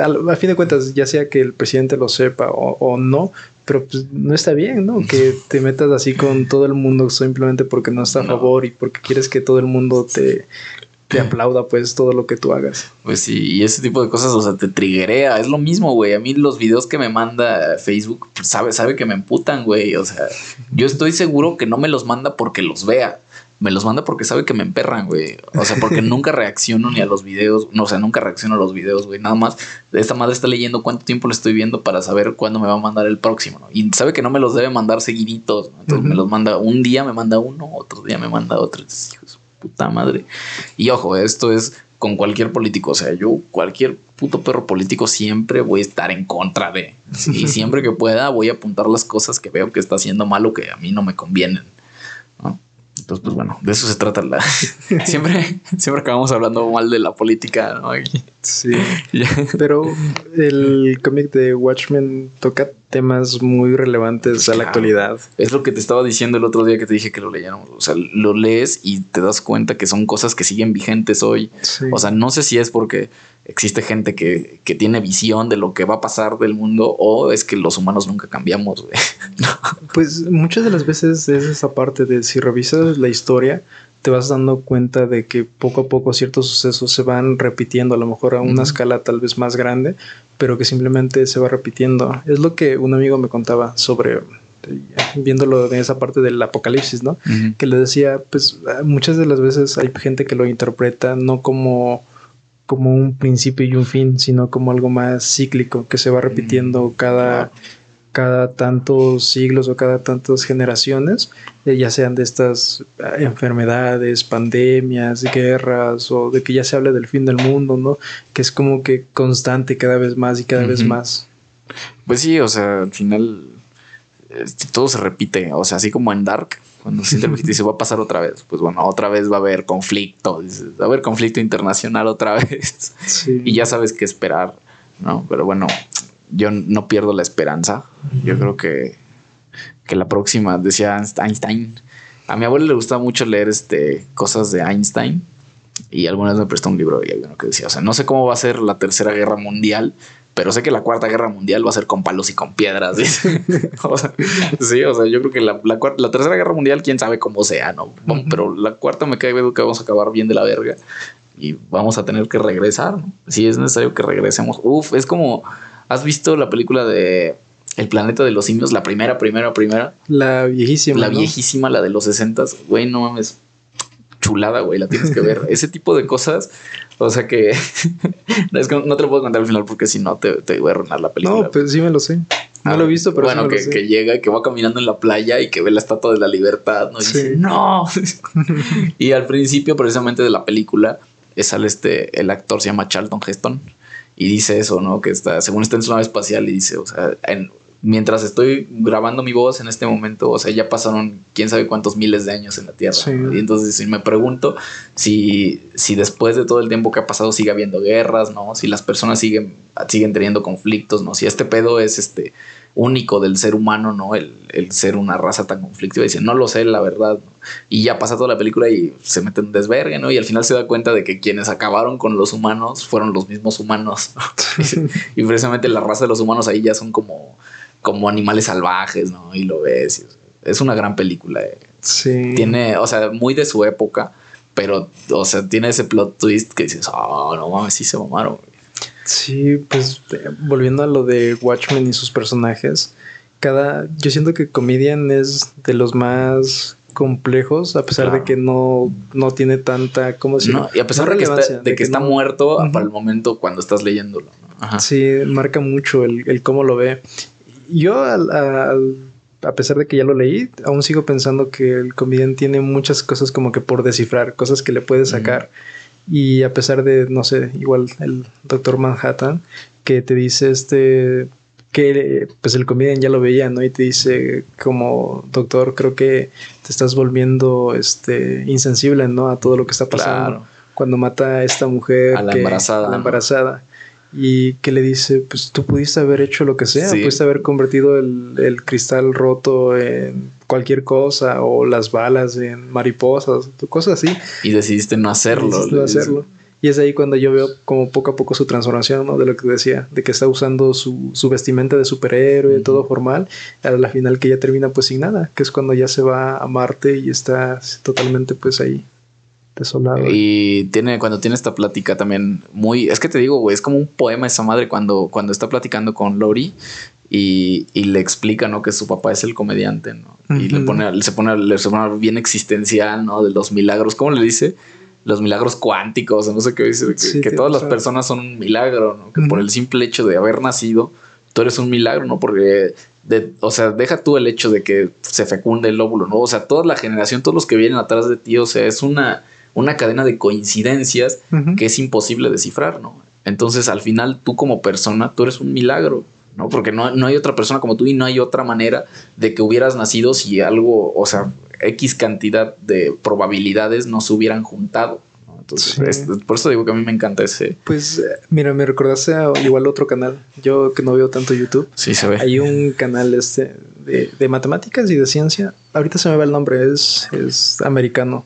a, fin de cuentas, ya sea que el presidente lo sepa o, o no, pero pues no está bien, ¿no? Que te metas así con todo el mundo simplemente porque no está a No. favor y porque quieres que todo el mundo te, te aplauda, pues, todo lo que tú hagas. Pues sí, y ese tipo de cosas, o sea, te triguea. Es lo mismo, güey. A mí los videos que me manda Facebook, pues, sabe, sabe que me emputan, güey. O sea, yo estoy seguro que no me los manda porque los vea. Me los manda porque sabe que me emperran, güey. O sea, porque nunca reacciono ni a los videos. No, o sea, nunca reacciono a los videos, güey. Nada más, esta madre está leyendo cuánto tiempo le estoy viendo para saber cuándo me va a mandar el próximo, ¿no? Y sabe que no me los debe mandar seguiditos. ¿no? Entonces me los manda un día, me manda uno, otro día me manda otro. Entonces, hijo de su puta madre. Y ojo, esto es con cualquier político. O sea, yo, cualquier puto perro político, siempre voy a estar en contra de. Y siempre que pueda, voy a apuntar las cosas que veo que está haciendo mal o que a mí no me convienen. Entonces, pues bueno, de eso se trata la. siempre, siempre acabamos hablando mal de la política, ¿no? Sí. Pero el cómic de Watchmen toca temas muy relevantes a la actualidad. Es lo que te estaba diciendo el otro día que te dije que lo leyéramos. O sea, lo lees y te das cuenta que son cosas que siguen vigentes hoy. Sí. O sea, no sé si es porque existe gente que, que tiene visión de lo que va a pasar del mundo o es que los humanos nunca cambiamos. Pues muchas de las veces es esa parte de si revisas la historia, te vas dando cuenta de que poco a poco ciertos sucesos se van repitiendo, a lo mejor a una escala tal vez más grande, pero que simplemente se va repitiendo. Es lo que un amigo me contaba sobre, eh, viéndolo de esa parte del apocalipsis, ¿no? Que le decía, pues muchas de las veces hay gente que lo interpreta no como como un principio y un fin, sino como algo más cíclico que se va repitiendo Mm, cada. Cada tantos siglos o cada tantas generaciones, eh, ya sean de estas ah, enfermedades, pandemias, guerras o de que ya se hable del fin del mundo, ¿no? Que es como que constante cada vez más y cada vez más. Pues sí, o sea, al final este, todo se repite. O sea, así como en Dark, cuando y se va a pasar otra vez. Pues bueno, otra vez va a haber conflicto. Va a haber conflicto internacional otra vez. Sí. y ya sabes qué esperar, ¿no? Pero bueno, yo no pierdo la esperanza. Yo creo que, que la próxima, decía Einstein. A mi abuelo le gustaba mucho leer este, cosas de Einstein. Y alguna vez me prestó un libro y había uno que decía, o sea, no sé cómo va a ser la tercera guerra mundial, pero sé que la cuarta guerra mundial va a ser con palos y con piedras. dice. o sea, sí, o sea, yo creo que la, la, la tercera guerra mundial, quién sabe cómo sea, ¿no? Pero la cuarta me cae que vamos a acabar bien de la verga y vamos a tener que regresar. ¿no? Si es necesario que regresemos. Uf, es como, ¿has visto la película de El planeta de los simios? La primera, primera, primera. La viejísima. La ¿no? viejísima, la de los 60 Güey, no mames. Chulada, güey, la tienes que ver. Ese tipo de cosas. O sea que. es que no te lo puedo contar al final porque si no te, te voy a arruinar la película. No, pues sí me lo sé. No lo he visto, pero bueno, sí me lo que, sé. que llega, que va caminando en la playa y que ve la estatua de la libertad, ¿no? Y Sí. dice, no. y al principio, precisamente de la película, sale este, el actor se llama Charlton Heston y dice eso, ¿no? Que está, según está en su nave espacial y dice, o sea, en- mientras estoy grabando mi voz en este momento, o sea, ya pasaron quién sabe cuántos miles de años en la Tierra. Sí. ¿no? Y entonces si me pregunto si, si después de todo el tiempo que ha pasado sigue habiendo guerras, ¿no? Si las personas siguen, siguen teniendo conflictos, ¿no? Si este pedo es este único del ser humano, ¿no? El, el ser una raza tan conflictiva. Dice, no lo sé, la verdad. Y ya pasa toda la película y se mete en desvergue, ¿no? Y al final se da cuenta de que quienes acabaron con los humanos fueron los mismos humanos. ¿no? y precisamente la raza de los humanos ahí ya son como, como animales salvajes, ¿no? Y lo ves. y, o sea, es una gran película. eh. Sí. Tiene, o sea, muy de su época, pero, o sea, tiene ese plot twist que dices, oh, no mames, sí se mamaron. güey". Sí, pues eh, volviendo a lo de Watchmen y sus personajes, cada yo siento que Comedian es de los más complejos a pesar Claro. de que no no tiene tanta ¿cómo decirlo? No, y a pesar No de que, está, de que está no- muerto para el momento cuando estás leyéndolo. Ajá. Sí, marca mucho el, el cómo lo ve. Yo, al- al- a pesar de que ya lo leí, aún sigo pensando que el comediante tiene muchas cosas como que por descifrar, cosas que le puede sacar. Y a pesar de, no sé, igual el Doctor Manhattan, que te dice este que pues el comedian ya lo veía, ¿no? Y te dice como doctor, creo que te estás volviendo este insensible, ¿no? A todo lo que está pasando. Claro. Cuando mata a esta mujer A la que- embarazada, a la embarazada. Y que le dice, pues tú pudiste haber hecho lo que sea, Sí. pudiste haber convertido el, el cristal roto en cualquier cosa o las balas en mariposas, cosas así. Y decidiste no hacerlo. Decidiste no hacerlo. Y es ahí cuando yo veo como poco a poco su transformación, ¿no? De lo que decía, de que está usando su, su vestimenta de superhéroe, Ujú. todo formal, a la final que ya termina pues sin nada, que es cuando ya se va a Marte y está totalmente pues ahí, desolado. Y tiene, cuando tiene esta plática también muy, es que te digo, güey, es como un poema esa madre cuando, cuando está platicando con Lori y, y le explica, ¿no? Que su papá es el comediante, ¿no? Y le pone, se pone, le pone bien existencial, ¿no? De los milagros, ¿cómo le dice? Los milagros cuánticos, o no sé qué dice, que, Sí, que que, todas las personas son un milagro, ¿no? Que por el simple hecho de haber nacido, tú eres un milagro, ¿no? Porque, de, o sea, deja tú el hecho de que se fecunde el óvulo, ¿no? O sea, toda la generación, todos los que vienen atrás de ti, o sea, es una, una cadena de coincidencias que es imposible descifrar, ¿no? Entonces, al final, tú como persona, tú eres un milagro, ¿no? Porque no, no hay otra persona como tú y no hay otra manera de que hubieras nacido si algo, o sea, X cantidad de probabilidades no se hubieran juntado. ¿no? Entonces, Sí. es- por eso digo que a mí me encanta ese. Pues eh, mira, me recordaste a igual otro canal, yo que no veo tanto YouTube. Sí, se ve. Hay un canal este de, de matemáticas y de ciencia. Ahorita se me va el nombre, es, es americano.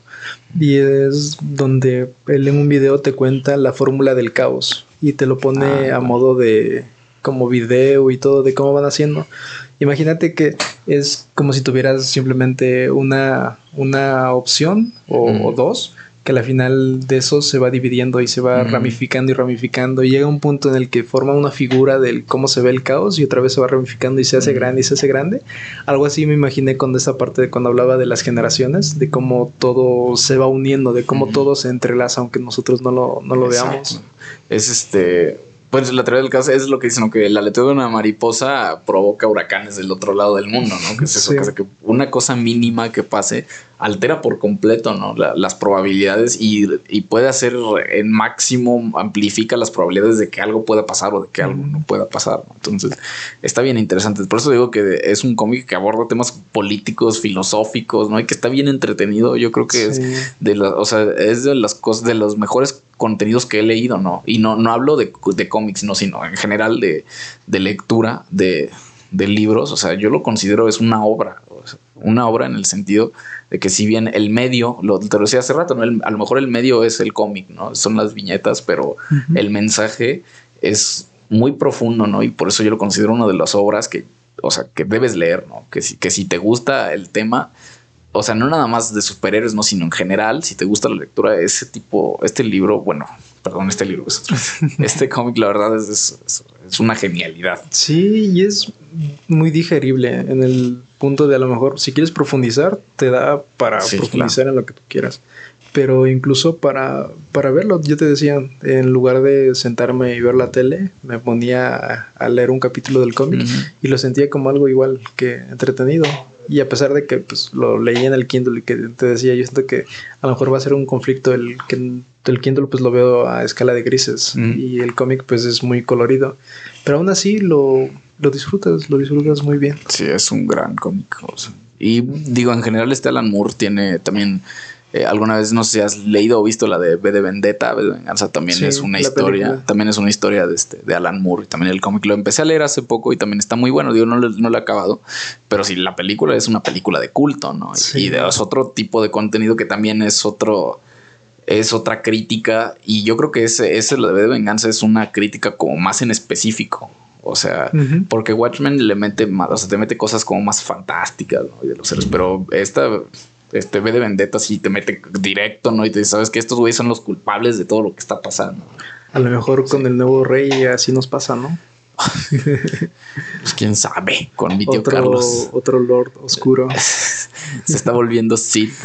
Y es donde él en un video te cuenta la fórmula del caos y te lo pone Ah, a modo de como video y todo de cómo van haciendo. Imagínate que es como si tuvieras simplemente una, una opción o, Mm. o dos, que al final de eso se va dividiendo y se va Mm. ramificando y ramificando. Y llega un punto en el que forma una figura del cómo se ve el caos y otra vez se va ramificando y se hace Mm. grande y se hace grande. Algo así me imaginé con esa parte de cuando hablaba de las generaciones, de cómo todo se va uniendo, de cómo Mm. todo se entrelaza, aunque nosotros no lo, no lo veamos. Es este. Pues la teoría del caso es lo que dicen, ¿no? que la letra de una mariposa provoca huracanes del otro lado del mundo, ¿no? Que es eso, Sí. que, una cosa mínima que pase altera por completo, ¿no? La- las probabilidades y, y puede hacer en máximo, amplifica las probabilidades de que algo pueda pasar o de que algo no pueda pasar, ¿no? Entonces, está bien interesante. Por eso digo que es un cómic que aborda temas políticos, filosóficos, ¿no? Y que está bien entretenido. Yo creo que es de la, o sea, es de las cosas, de los mejores contenidos que he leído, ¿no? Y no, no hablo de, de cómics, no, sino en general de, de lectura de, de libros. O sea, yo lo considero es una obra, una obra en el sentido de que si bien el medio, lo te lo decía hace rato, ¿no? El- a lo mejor el medio es el cómic, ¿no? Son las viñetas, pero el mensaje es muy profundo, ¿no? Y por eso yo lo considero una de las obras que, o sea, que debes leer, ¿no? Que si, que si te gusta el tema, o sea, no nada más de superhéroes, no, sino en general, si te gusta la lectura, ese tipo, este libro, bueno, perdón, este libro es otro. este cómic, la verdad, es, es- una genialidad. Sí, y es muy digerible en el punto de a lo mejor si quieres profundizar, te da para Sí, profundizar en lo que tú quieras. pero incluso para, para verlo, yo te decía, en lugar de sentarme y ver la tele, me ponía a, leer un capítulo del cómic y lo sentía como algo igual que entretenido. Y a pesar de que pues, lo leí en el Kindle y que te decía, yo siento que a lo mejor va a ser un conflicto el que el Kindle pues lo veo a escala de grises y el cómic pues es muy colorido. Pero aún así lo, lo disfrutas, lo disfrutas muy bien. Sí, es un gran cómic. Y digo, en general este Alan Moore tiene también eh, alguna vez no sé si has leído o visto la de B de Vendetta, B de Venganza también es una historia, también es una historia de este de Alan Moore, también el cómic lo empecé a leer hace poco y también está muy bueno, digo no, no lo he acabado, pero sí la película es una película de culto, ¿no? Y de, es otro tipo de contenido que también es otro es otra crítica y yo creo que ese ese la de B de Venganza es una crítica como más en específico. O sea, porque Watchmen le mete más, o sea, te mete cosas como más fantásticas de los seres, pero esta este ve de vendetta y te mete directo, ¿no? Y te dice, sabes que estos güeyes son los culpables de todo lo que está pasando. A lo mejor con el nuevo rey así nos pasa, ¿no? pues quién sabe, con mi tío otro, Carlos. Otro Lord oscuro. Se está volviendo Sith.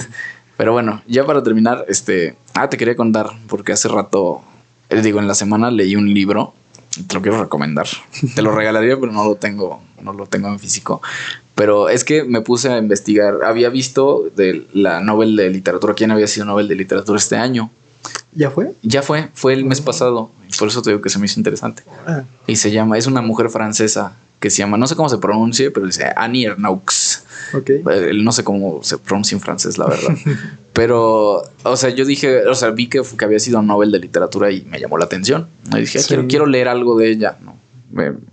Pero bueno, ya para terminar, este. Ah, te quería contar, porque hace rato, les eh, digo, en la semana leí un libro. Te lo quiero recomendar. Te lo regalaría, pero no lo tengo, no lo tengo en físico. Pero es que me puse a investigar. Había visto de la Nobel de Literatura. ¿Quién había sido Nobel de Literatura este año? ¿Ya fue? Ya fue, fue el mes ah. pasado. Por eso te digo que se me hizo interesante. Ah. Y se llama, es una mujer francesa que se llama, no sé cómo se pronuncie, pero dice Annie Ernaux. Okay. Eh, no sé cómo se pronuncia en francés, la verdad. pero, o sea, yo dije, o sea, vi que, que había sido Nobel de Literatura y me llamó la atención. Y dije, quiero, quiero leer algo de ella, ¿no?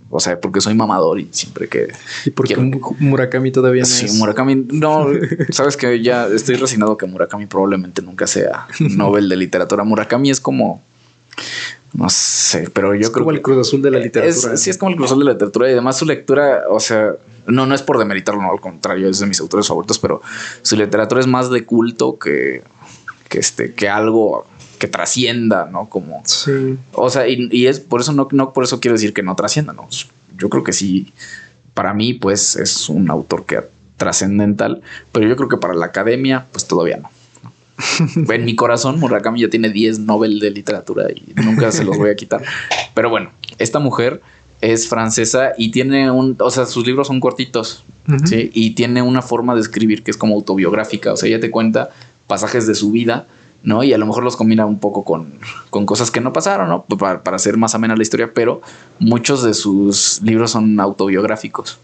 O sea, porque soy mamador y siempre que. Y porque Murakami todavía no sí, Murakami. No, sabes que ya estoy resignado que Murakami probablemente nunca sea Nobel de literatura. Murakami es como. No sé, pero yo creo como el Cruz Azul de la literatura. sí, es como el Cruz Azul de la literatura y además su lectura, o sea, no, no es por demeritarlo, no, al contrario, es de mis autores favoritos, pero su literatura es más de culto que, que, este, que algo que trascienda, ¿no? Como. Sí. O sea, y, es por eso no, no por eso quiero decir que no trascienda, ¿no? Yo creo que sí, para mí, pues es un autor que trascendental, pero yo creo que para la academia, pues todavía no. en mi corazón, Murakami ya tiene 10 Nobel de literatura y nunca se los voy a quitar. Pero bueno, esta mujer es francesa y tiene un, o sea, sus libros son cortitos, ¿sí? Y tiene una forma de escribir que es como autobiográfica, o sea, ella te cuenta pasajes de su vida ¿no? Y a lo mejor los combina un poco con, cosas que no pasaron, ¿no? Para, hacer más amena la historia, pero muchos de sus libros son autobiográficos.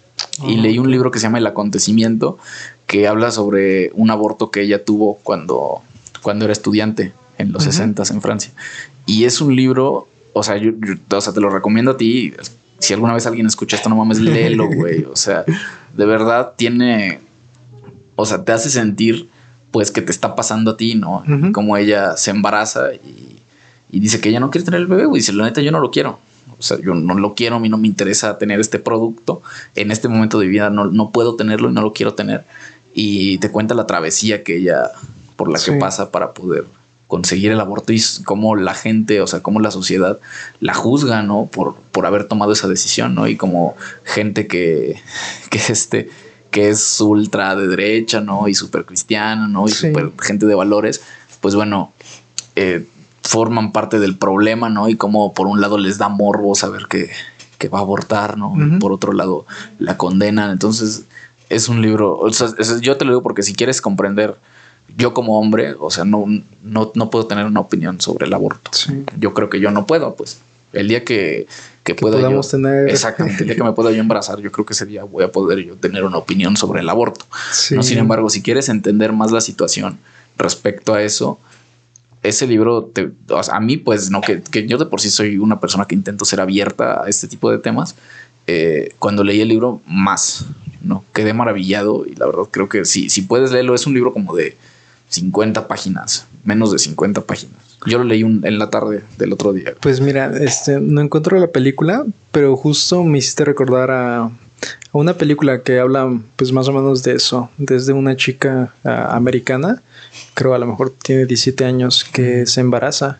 y ah, leí un libro que se llama El acontecimiento, que habla sobre un aborto que ella tuvo cuando, cuando era estudiante en los 60 en Francia. Y es un libro, o sea, yo, o sea, te lo recomiendo a ti. Si alguna vez alguien escucha esto, no mames, léelo, güey. O sea, de verdad tiene, o sea, te hace sentir pues que te está pasando a ti, ¿no? Como ella se embaraza y, dice que ella no quiere tener el bebé, güey. Dice, la neta, yo no lo quiero. O sea, yo no lo quiero, a mí no me interesa tener este producto. En este momento de vida no, no puedo tenerlo y no lo quiero tener. Y te cuenta la travesía que ella, por la que pasa para poder conseguir el aborto y cómo la gente, o sea, cómo la sociedad la juzga, ¿no? Por, por haber tomado esa decisión, ¿no? Y como gente que, que este, que es ultra de derecha, ¿no? Y súper cristiana, ¿no? Y súper gente de valores, pues bueno, eh, forman parte del problema, ¿no? Y como por un lado les da morbo saber que, que va a abortar, ¿no? Por otro lado la condenan. Entonces es un libro, o sea, yo te lo digo porque si quieres comprender, yo como hombre, o sea, no, no, no puedo tener una opinión sobre el aborto. Yo creo que yo no puedo, pues el día que, que, pueda yo, tener... Exactamente, el día que me pueda yo embarazar, yo creo que ese día voy a poder yo tener una opinión sobre el aborto. No, sin embargo, si quieres entender más la situación respecto a eso, ese libro, te, a mí, pues, no, que, que, yo de por sí soy una persona que intento ser abierta a este tipo de temas. Eh, cuando leí el libro, más, ¿no? Quedé maravillado y la verdad creo que si, si puedes leerlo, es un libro como de 50 páginas, menos de 50 páginas. Yo lo leí en la tarde del otro día. Pues mira, este, no encuentro la película, pero justo me hiciste recordar a, una película que habla pues más o menos de eso, desde una chica americana, creo a lo mejor tiene 17 años, que se embaraza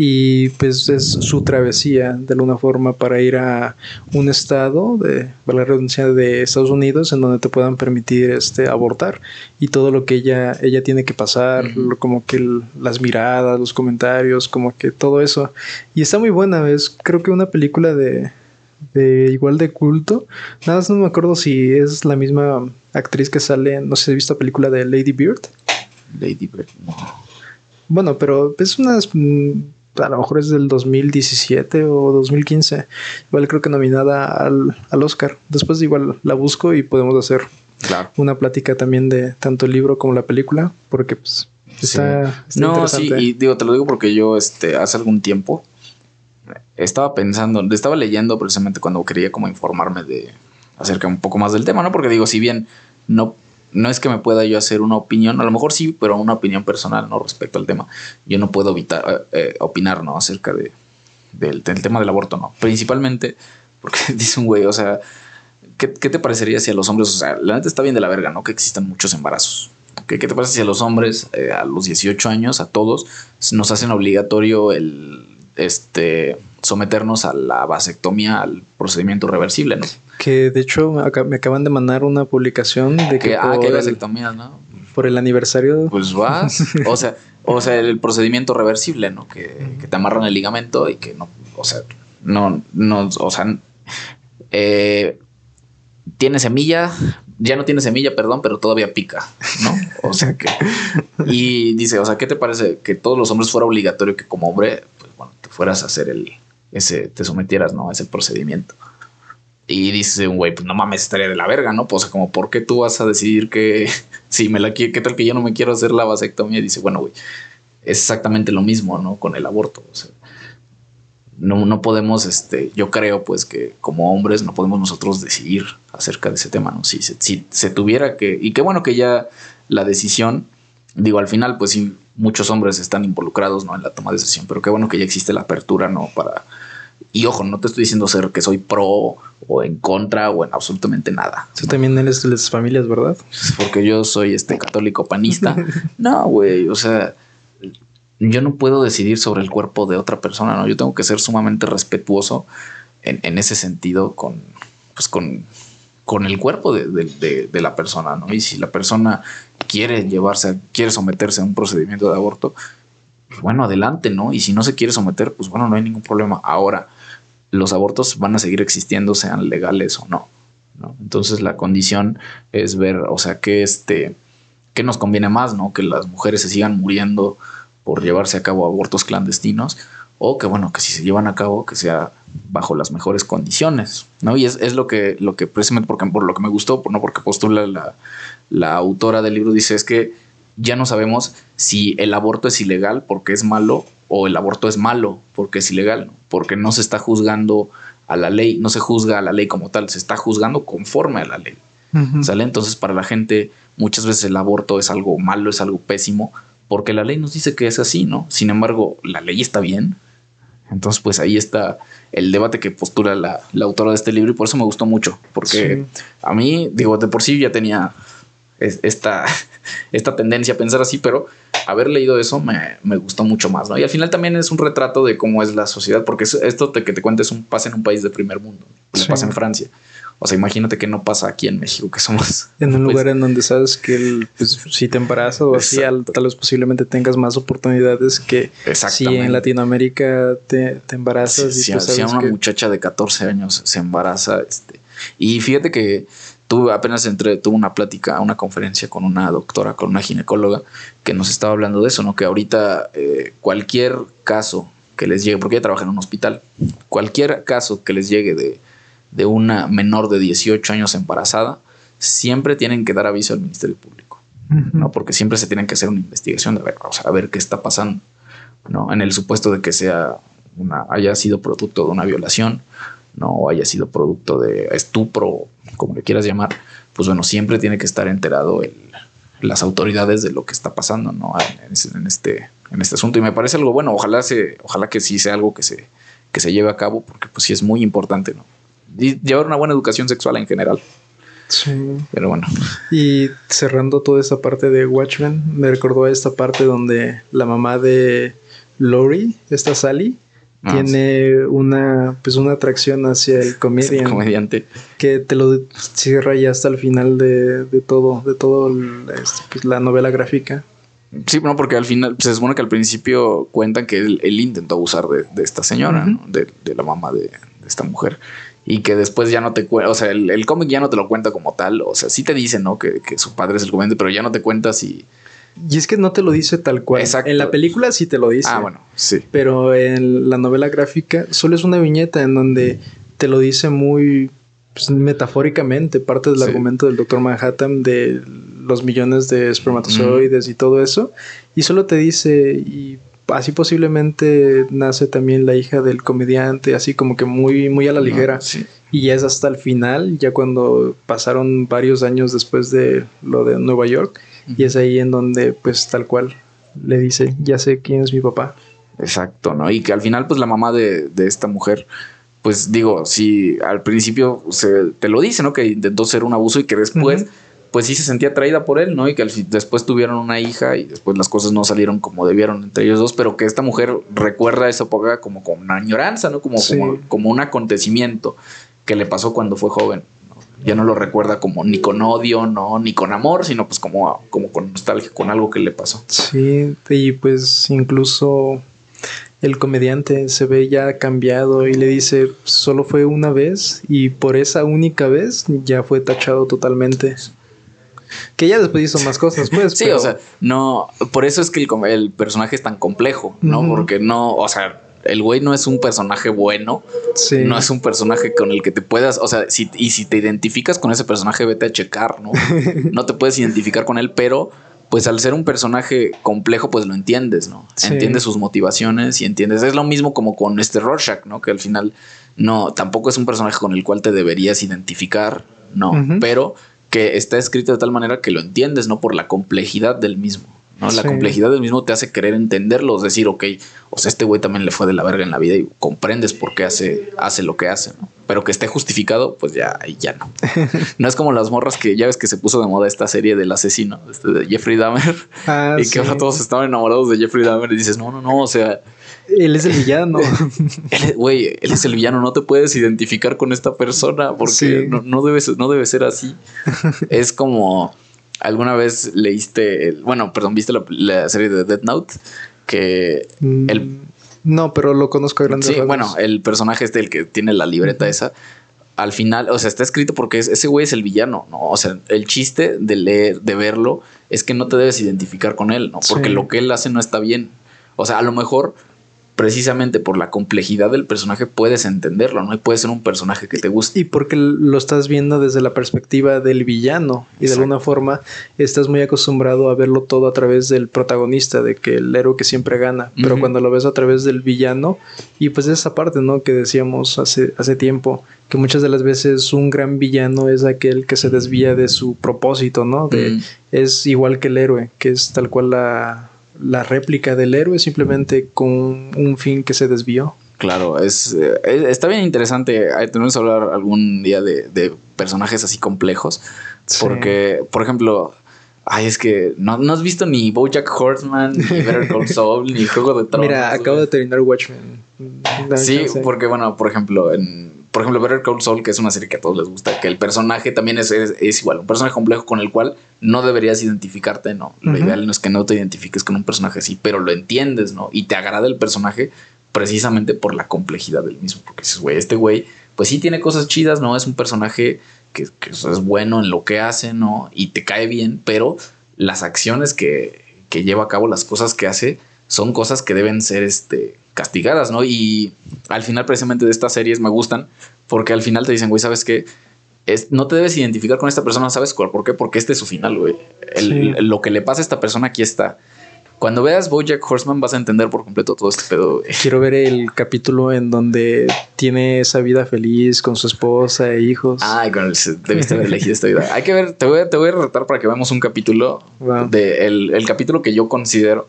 y pues es su travesía de alguna forma para ir a un estado de la redundancia de Estados Unidos en donde te puedan permitir este abortar y todo lo que ella ella tiene que pasar como que las miradas los comentarios como que todo eso y está muy buena es creo que una película de de igual de culto. Nada más no me acuerdo si es la misma actriz que sale, no sé si he visto la película de Lady Bird. Lady Bird, no. Bueno, pero es una mm, a lo mejor es del 2017 o 2015. Igual creo que nominada al, al Oscar. Después igual la busco y podemos hacer una plática también de tanto el libro como la película, porque pues está, no, sí, y digo, te lo digo porque yo este hace algún tiempo estaba pensando, estaba leyendo precisamente cuando quería como informarme de acerca un poco más del tema, ¿no? Porque digo, si bien no, no es que me pueda yo hacer una opinión, a lo mejor sí, pero una opinión personal, ¿no? Respecto al tema. Yo no puedo evitar, eh, eh, opinar, ¿no? Acerca de, del, tema del aborto, ¿no? Principalmente porque dice un güey, o sea, ¿qué, te parecería si a los hombres, o sea, la neta está bien de la verga, ¿no? Que existan muchos embarazos. ¿Qué, qué te parece si a los hombres, eh, a los 18 años, a todos, nos hacen obligatorio el, este, someternos a la vasectomía, al procedimiento reversible, ¿no? Que de hecho me acaban de mandar una publicación de que... ah, que vasectomías, ¿no? Por el aniversario. Pues vas, o sea, o sea, el procedimiento reversible, ¿no? Que, que, te amarran el ligamento y que no, o sea, no, no, o sea, eh, tiene semilla, ya no tiene semilla, perdón, pero todavía pica, ¿no? O sea que. Y dice, o sea, ¿qué te parece que todos los hombres fuera obligatorio que como hombre, bueno, te fueras a hacer el, ese, te sometieras, ¿no? A ese procedimiento. Y dice un güey, pues no mames, estaría de la verga, ¿no? Pues como, ¿por qué tú vas a decidir que si me la quiero, qué tal que yo no me quiero hacer la vasectomía? Y dice, bueno, güey, es exactamente lo mismo, ¿no? Con el aborto. No, no podemos, este, yo creo, pues que como hombres no podemos nosotros decidir acerca de ese tema, ¿no? Si, si se tuviera que, y qué bueno que ya la decisión, digo, al final, pues sí, muchos hombres están involucrados, ¿no? En la toma de decisión, pero qué bueno que ya existe la apertura, ¿no? Para y ojo, no te estoy diciendo ser que soy pro o en contra o en absolutamente nada. Tú también eres de las familias, ¿verdad? Porque yo soy este católico panista. no, güey, o sea, yo no puedo decidir sobre el cuerpo de otra persona, ¿no? Yo tengo que ser sumamente respetuoso en, ese sentido con, pues con, con el cuerpo de, de, la persona, ¿no? Y si la persona quiere llevarse, quiere someterse a un procedimiento de aborto, pues bueno, adelante, ¿no? Y si no se quiere someter, pues bueno, no hay ningún problema. Ahora, los abortos van a seguir existiendo, sean legales o no. ¿no? Entonces la condición es ver, o sea, que este, qué nos conviene más, ¿no? Que las mujeres se sigan muriendo por llevarse a cabo abortos clandestinos o que bueno, que si se llevan a cabo, que sea bajo las mejores condiciones, ¿no? Y es, es lo que, lo que precisamente porque, por lo que me gustó, no porque postula la, la autora del libro, dice es que ya no sabemos si el aborto es ilegal porque es malo o el aborto es malo porque es ilegal, porque no se está juzgando a la ley, no se juzga a la ley como tal, se está juzgando conforme a la ley. ¿Sale? Entonces, para la gente, muchas veces el aborto es algo malo, es algo pésimo, porque la ley nos dice que es así, ¿no? Sin embargo, la ley está bien. Entonces, pues ahí está el debate que postula la, autora de este libro y por eso me gustó mucho, porque a mí, digo, de por sí ya tenía esta, esta tendencia a pensar así, pero haber leído eso me, gustó mucho más, ¿no? Y al final también es un retrato de cómo es la sociedad, porque esto que te cuento es un pasa en un país de primer mundo, pasa en Francia. O sea, imagínate que no pasa aquí en México, que somos... En un lugar en donde sabes que pues, si te embarazas o así, tal vez posiblemente tengas más oportunidades que si en Latinoamérica te, embarazas. Si, y pues si, una muchacha de 14 años se embaraza, este... Y fíjate que tuve apenas entré, tuve una plática, una conferencia con una doctora, con una ginecóloga, que nos estaba hablando de eso, ¿no? Que ahorita eh, cualquier caso que les llegue, porque ella trabaja en un hospital, cualquier caso que les llegue de, de una menor de 18 años embarazada, siempre tienen que dar aviso al Ministerio Público, ¿no? Porque siempre se tienen que hacer una investigación de ver, o sea, a ver qué está pasando, ¿no? En el supuesto de que sea una, haya sido producto de una violación, no haya sido producto de estupro, como le quieras llamar, pues bueno, siempre tiene que estar enterado el, las autoridades de lo que está pasando, ¿no? En, este, en este asunto. Y me parece algo bueno. Ojalá se, ojalá que sí sea algo que se, que se lleve a cabo, porque pues sí es muy importante, ¿no? Y llevar una buena educación sexual en general. Sí. Pero bueno. Y cerrando toda esa parte de Watchmen, me recordó a esta parte donde la mamá de Lori, esta Sally, Ah, tiene una pues una atracción hacia el comedian comediante. que te lo cierra ya hasta el final de, de todo, de todo el- este, pues, la novela gráfica. Sí, no, porque al final se supone que al principio cuentan que él, él intentó abusar de, de esta señora, de, de la mamá de, de esta mujer. Y que después ya no te cuenta, o sea, el, el cómic ya no te lo cuenta como tal. O sea, sí te dice, ¿no? Que, que su padre es el comediante, pero ya no te cuenta si. Y es que no te lo dice tal cual. Exacto. En la película sí te lo dice. Ah, bueno, sí. Pero en la novela gráfica solo es una viñeta en donde te lo dice muy pues, metafóricamente, parte del Sí. argumento del Doctor Manhattan de los millones de espermatozoides y todo eso. Y solo te dice, y así posiblemente nace también la hija del comediante, así como que muy, muy a la ligera. No, sí. Y ya es hasta el final, ya cuando pasaron varios años después de lo de Nueva York. Y es ahí en donde, pues tal cual, le dice, ya sé quién es mi papá. Exacto, ¿no? Y que al final, pues la mamá de, de esta mujer, pues digo, sí, al principio se, te lo dice, ¿no? Que intentó ser un abuso y que después, pues sí se sentía atraída por él, ¿no? Y que después tuvieron una hija y después las cosas no salieron como debieron entre ellos dos, pero que esta mujer recuerda esa época como con una añoranza, ¿no? Como, Sí. como, como un acontecimiento que le pasó cuando fue joven. Ya no lo recuerda como ni con odio, no, ni con amor, sino pues como, como con nostalgia, con algo que le pasó. Sí, y pues incluso el comediante se ve ya cambiado y le dice, solo fue una vez y por esa única vez ya fue tachado totalmente. Que ya después hizo más cosas, pues. Sí, pero- o sea, no, por eso es que el, com- el personaje es tan complejo, ¿no? Porque no, o sea, el güey no es un personaje bueno, sí. no es un personaje con el que te puedas, o sea, si, y si te identificas con ese personaje, vete a checar, ¿no? no te puedes identificar con él, pero pues al ser un personaje complejo, pues lo entiendes, ¿no? Sí. Entiendes sus motivaciones y entiendes. Es lo mismo como con este Rorschach, ¿no? Que al final no, tampoco es un personaje con el cual te deberías identificar, no, pero que está escrito de tal manera que lo entiendes, ¿no? Por la complejidad del mismo. ¿No? La Sí. complejidad del mismo te hace querer entenderlo, es decir, ok, o sea, este güey también le fue de la verga en la vida y comprendes por qué hace, hace lo que hace, ¿no? Pero que esté justificado, pues ya, ya no. No es como las morras que ya ves que se puso de moda esta serie del asesino, este de Jeffrey Dahmer, Ah, y sí. que ahora todos estaban enamorados de Jeffrey Dahmer y dices, no, no, no, o sea, Él es el villano. él, güey, él es el villano, no te puedes identificar con esta persona porque Sí. no, no, debe, ser- no debe ser así. es como, alguna vez leíste, el- bueno, perdón, viste la, la serie de Death Note, que Mm, el No, pero lo conozco a grandes Sí, bueno, el personaje este, el que tiene la libreta esa, al final, o sea, está escrito porque es- ese güey es el villano, ¿no? O sea, el chiste de leer, de verlo, es que no te debes identificar con él, ¿no? Porque Sí. lo que él hace no está bien. O sea, a lo mejor, precisamente por la complejidad del personaje, puedes entenderlo, ¿no? Y puede ser un personaje que te guste. Y porque lo estás viendo desde la perspectiva del villano y de alguna forma estás muy acostumbrado a verlo todo a través del protagonista, de que el héroe que siempre gana, pero cuando lo ves a través del villano y pues esa parte, ¿no? Que decíamos hace, hace tiempo, que muchas de las veces un gran villano es aquel que se desvía de su propósito, ¿no? De. Es igual que el héroe, que es tal cual la, la réplica del héroe simplemente con un fin que se desvió. Claro, es, eh, es- está bien interesante. Tenemos que hablar algún día de, de personajes así complejos. Sí. Porque, por ejemplo, ay, es que no, no has visto ni Bojack Horseman, ni Better Call Saul, ni Juego de Tronos. Mira, acabo güey. de terminar Watchmen. Dame Sí, chance. porque, bueno, por ejemplo, en, por ejemplo, Better Call Saul, que es una serie que a todos les gusta, que el personaje también es, es, es igual, un personaje complejo con el cual no deberías identificarte, ¿no? Lo ideal no es que no te identifiques con un personaje así, pero lo entiendes, ¿no? Y te agrada el personaje precisamente por la complejidad del mismo, porque dices, güey, este güey, pues sí tiene cosas chidas, ¿no? Es un personaje que, que es bueno en lo que hace, ¿no? Y te cae bien, pero las acciones que, que lleva a cabo, las cosas que hace, son cosas que deben ser este, castigadas, ¿no? Y al final precisamente de estas series me gustan porque al final te dicen, güey, ¿sabes qué? Es, no te debes identificar con esta persona, ¿sabes cuál? ¿Por qué? Porque este es su final, güey. Sí. lo que le pasa a esta persona aquí está. Cuando veas Bojack Horseman vas a entender por completo todo este pedo, güey. Quiero ver el capítulo en donde tiene esa vida feliz con su esposa e hijos. Ay, con el, debiste haber elegido esta vida. Hay que ver, te voy, a- te voy a retar para que veamos un capítulo Wow. de el, el capítulo que yo considero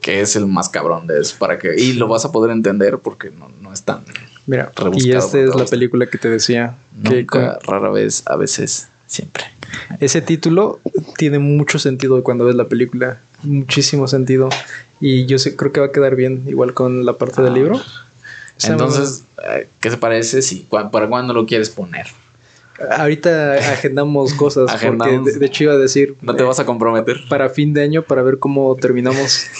que es el más cabrón de eso, para que, y lo vas a poder entender porque no, no es tan Mira, y esta es la película que te decía. que rara vez, a veces, Siempre. Ese título tiene mucho sentido cuando ves la película. Muchísimo sentido. Y yo sé, creo que va a quedar bien, igual con la parte del Ah. libro. Entonces, eh, ¿qué te parece si para cuándo lo quieres poner? Ahorita agendamos cosas. Agendamos. Porque de, de hecho iba a decir. ¿No te eh, vas a comprometer? Para fin de año, para ver cómo terminamos.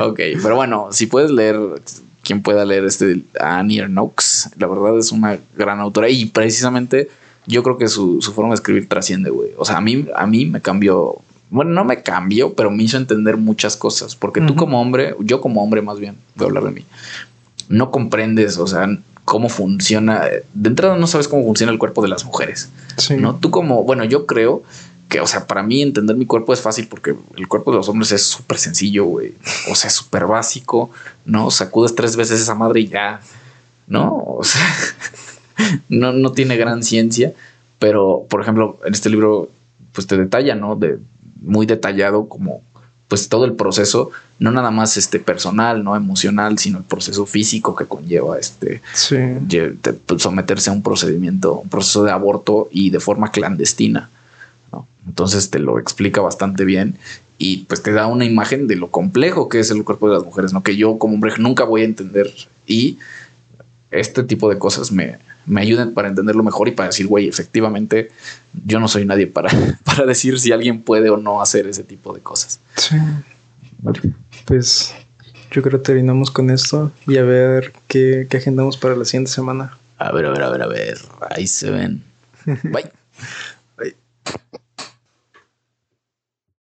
Ok, pero bueno, si puedes leer, quien pueda leer este Annie Knox, la verdad es una gran autora y precisamente yo creo que su, su forma de escribir trasciende, güey. O sea, a mí, a mí me cambió, bueno, no me cambió, pero me hizo entender muchas cosas, porque tú como hombre, yo como hombre más bien, voy a hablar de mí, no comprendes, o sea, cómo funciona, de entrada no sabes cómo funciona el cuerpo de las mujeres. Sí. ¿no? Tú como, bueno, yo creo que, o sea, para mí entender mi cuerpo es fácil porque el cuerpo de los hombres es súper sencillo, güey. O sea, súper básico, ¿no? Sacudes tres veces esa madre y ya, ¿no? O sea, no, no tiene gran ciencia, pero, por ejemplo, en este libro, pues te detalla, ¿no? De, muy detallado como, pues todo el proceso, no nada más este personal, no emocional, sino el proceso físico que conlleva este, Sí. pues, someterse a un procedimiento, un proceso de aborto y de forma clandestina. ¿no? Entonces te lo explica bastante bien y pues te da una imagen de lo complejo que es el cuerpo de las mujeres, ¿no? Que yo como hombre nunca voy a entender y este tipo de cosas me, me ayudan para entenderlo mejor y para decir, güey, efectivamente yo no soy nadie para, para decir si alguien puede o no hacer ese tipo de cosas. Sí. Pues yo creo que terminamos con esto y a ver qué, qué agendamos para la siguiente semana. A ver, a ver, a ver, a ver, ahí se ven. Bye. Bye.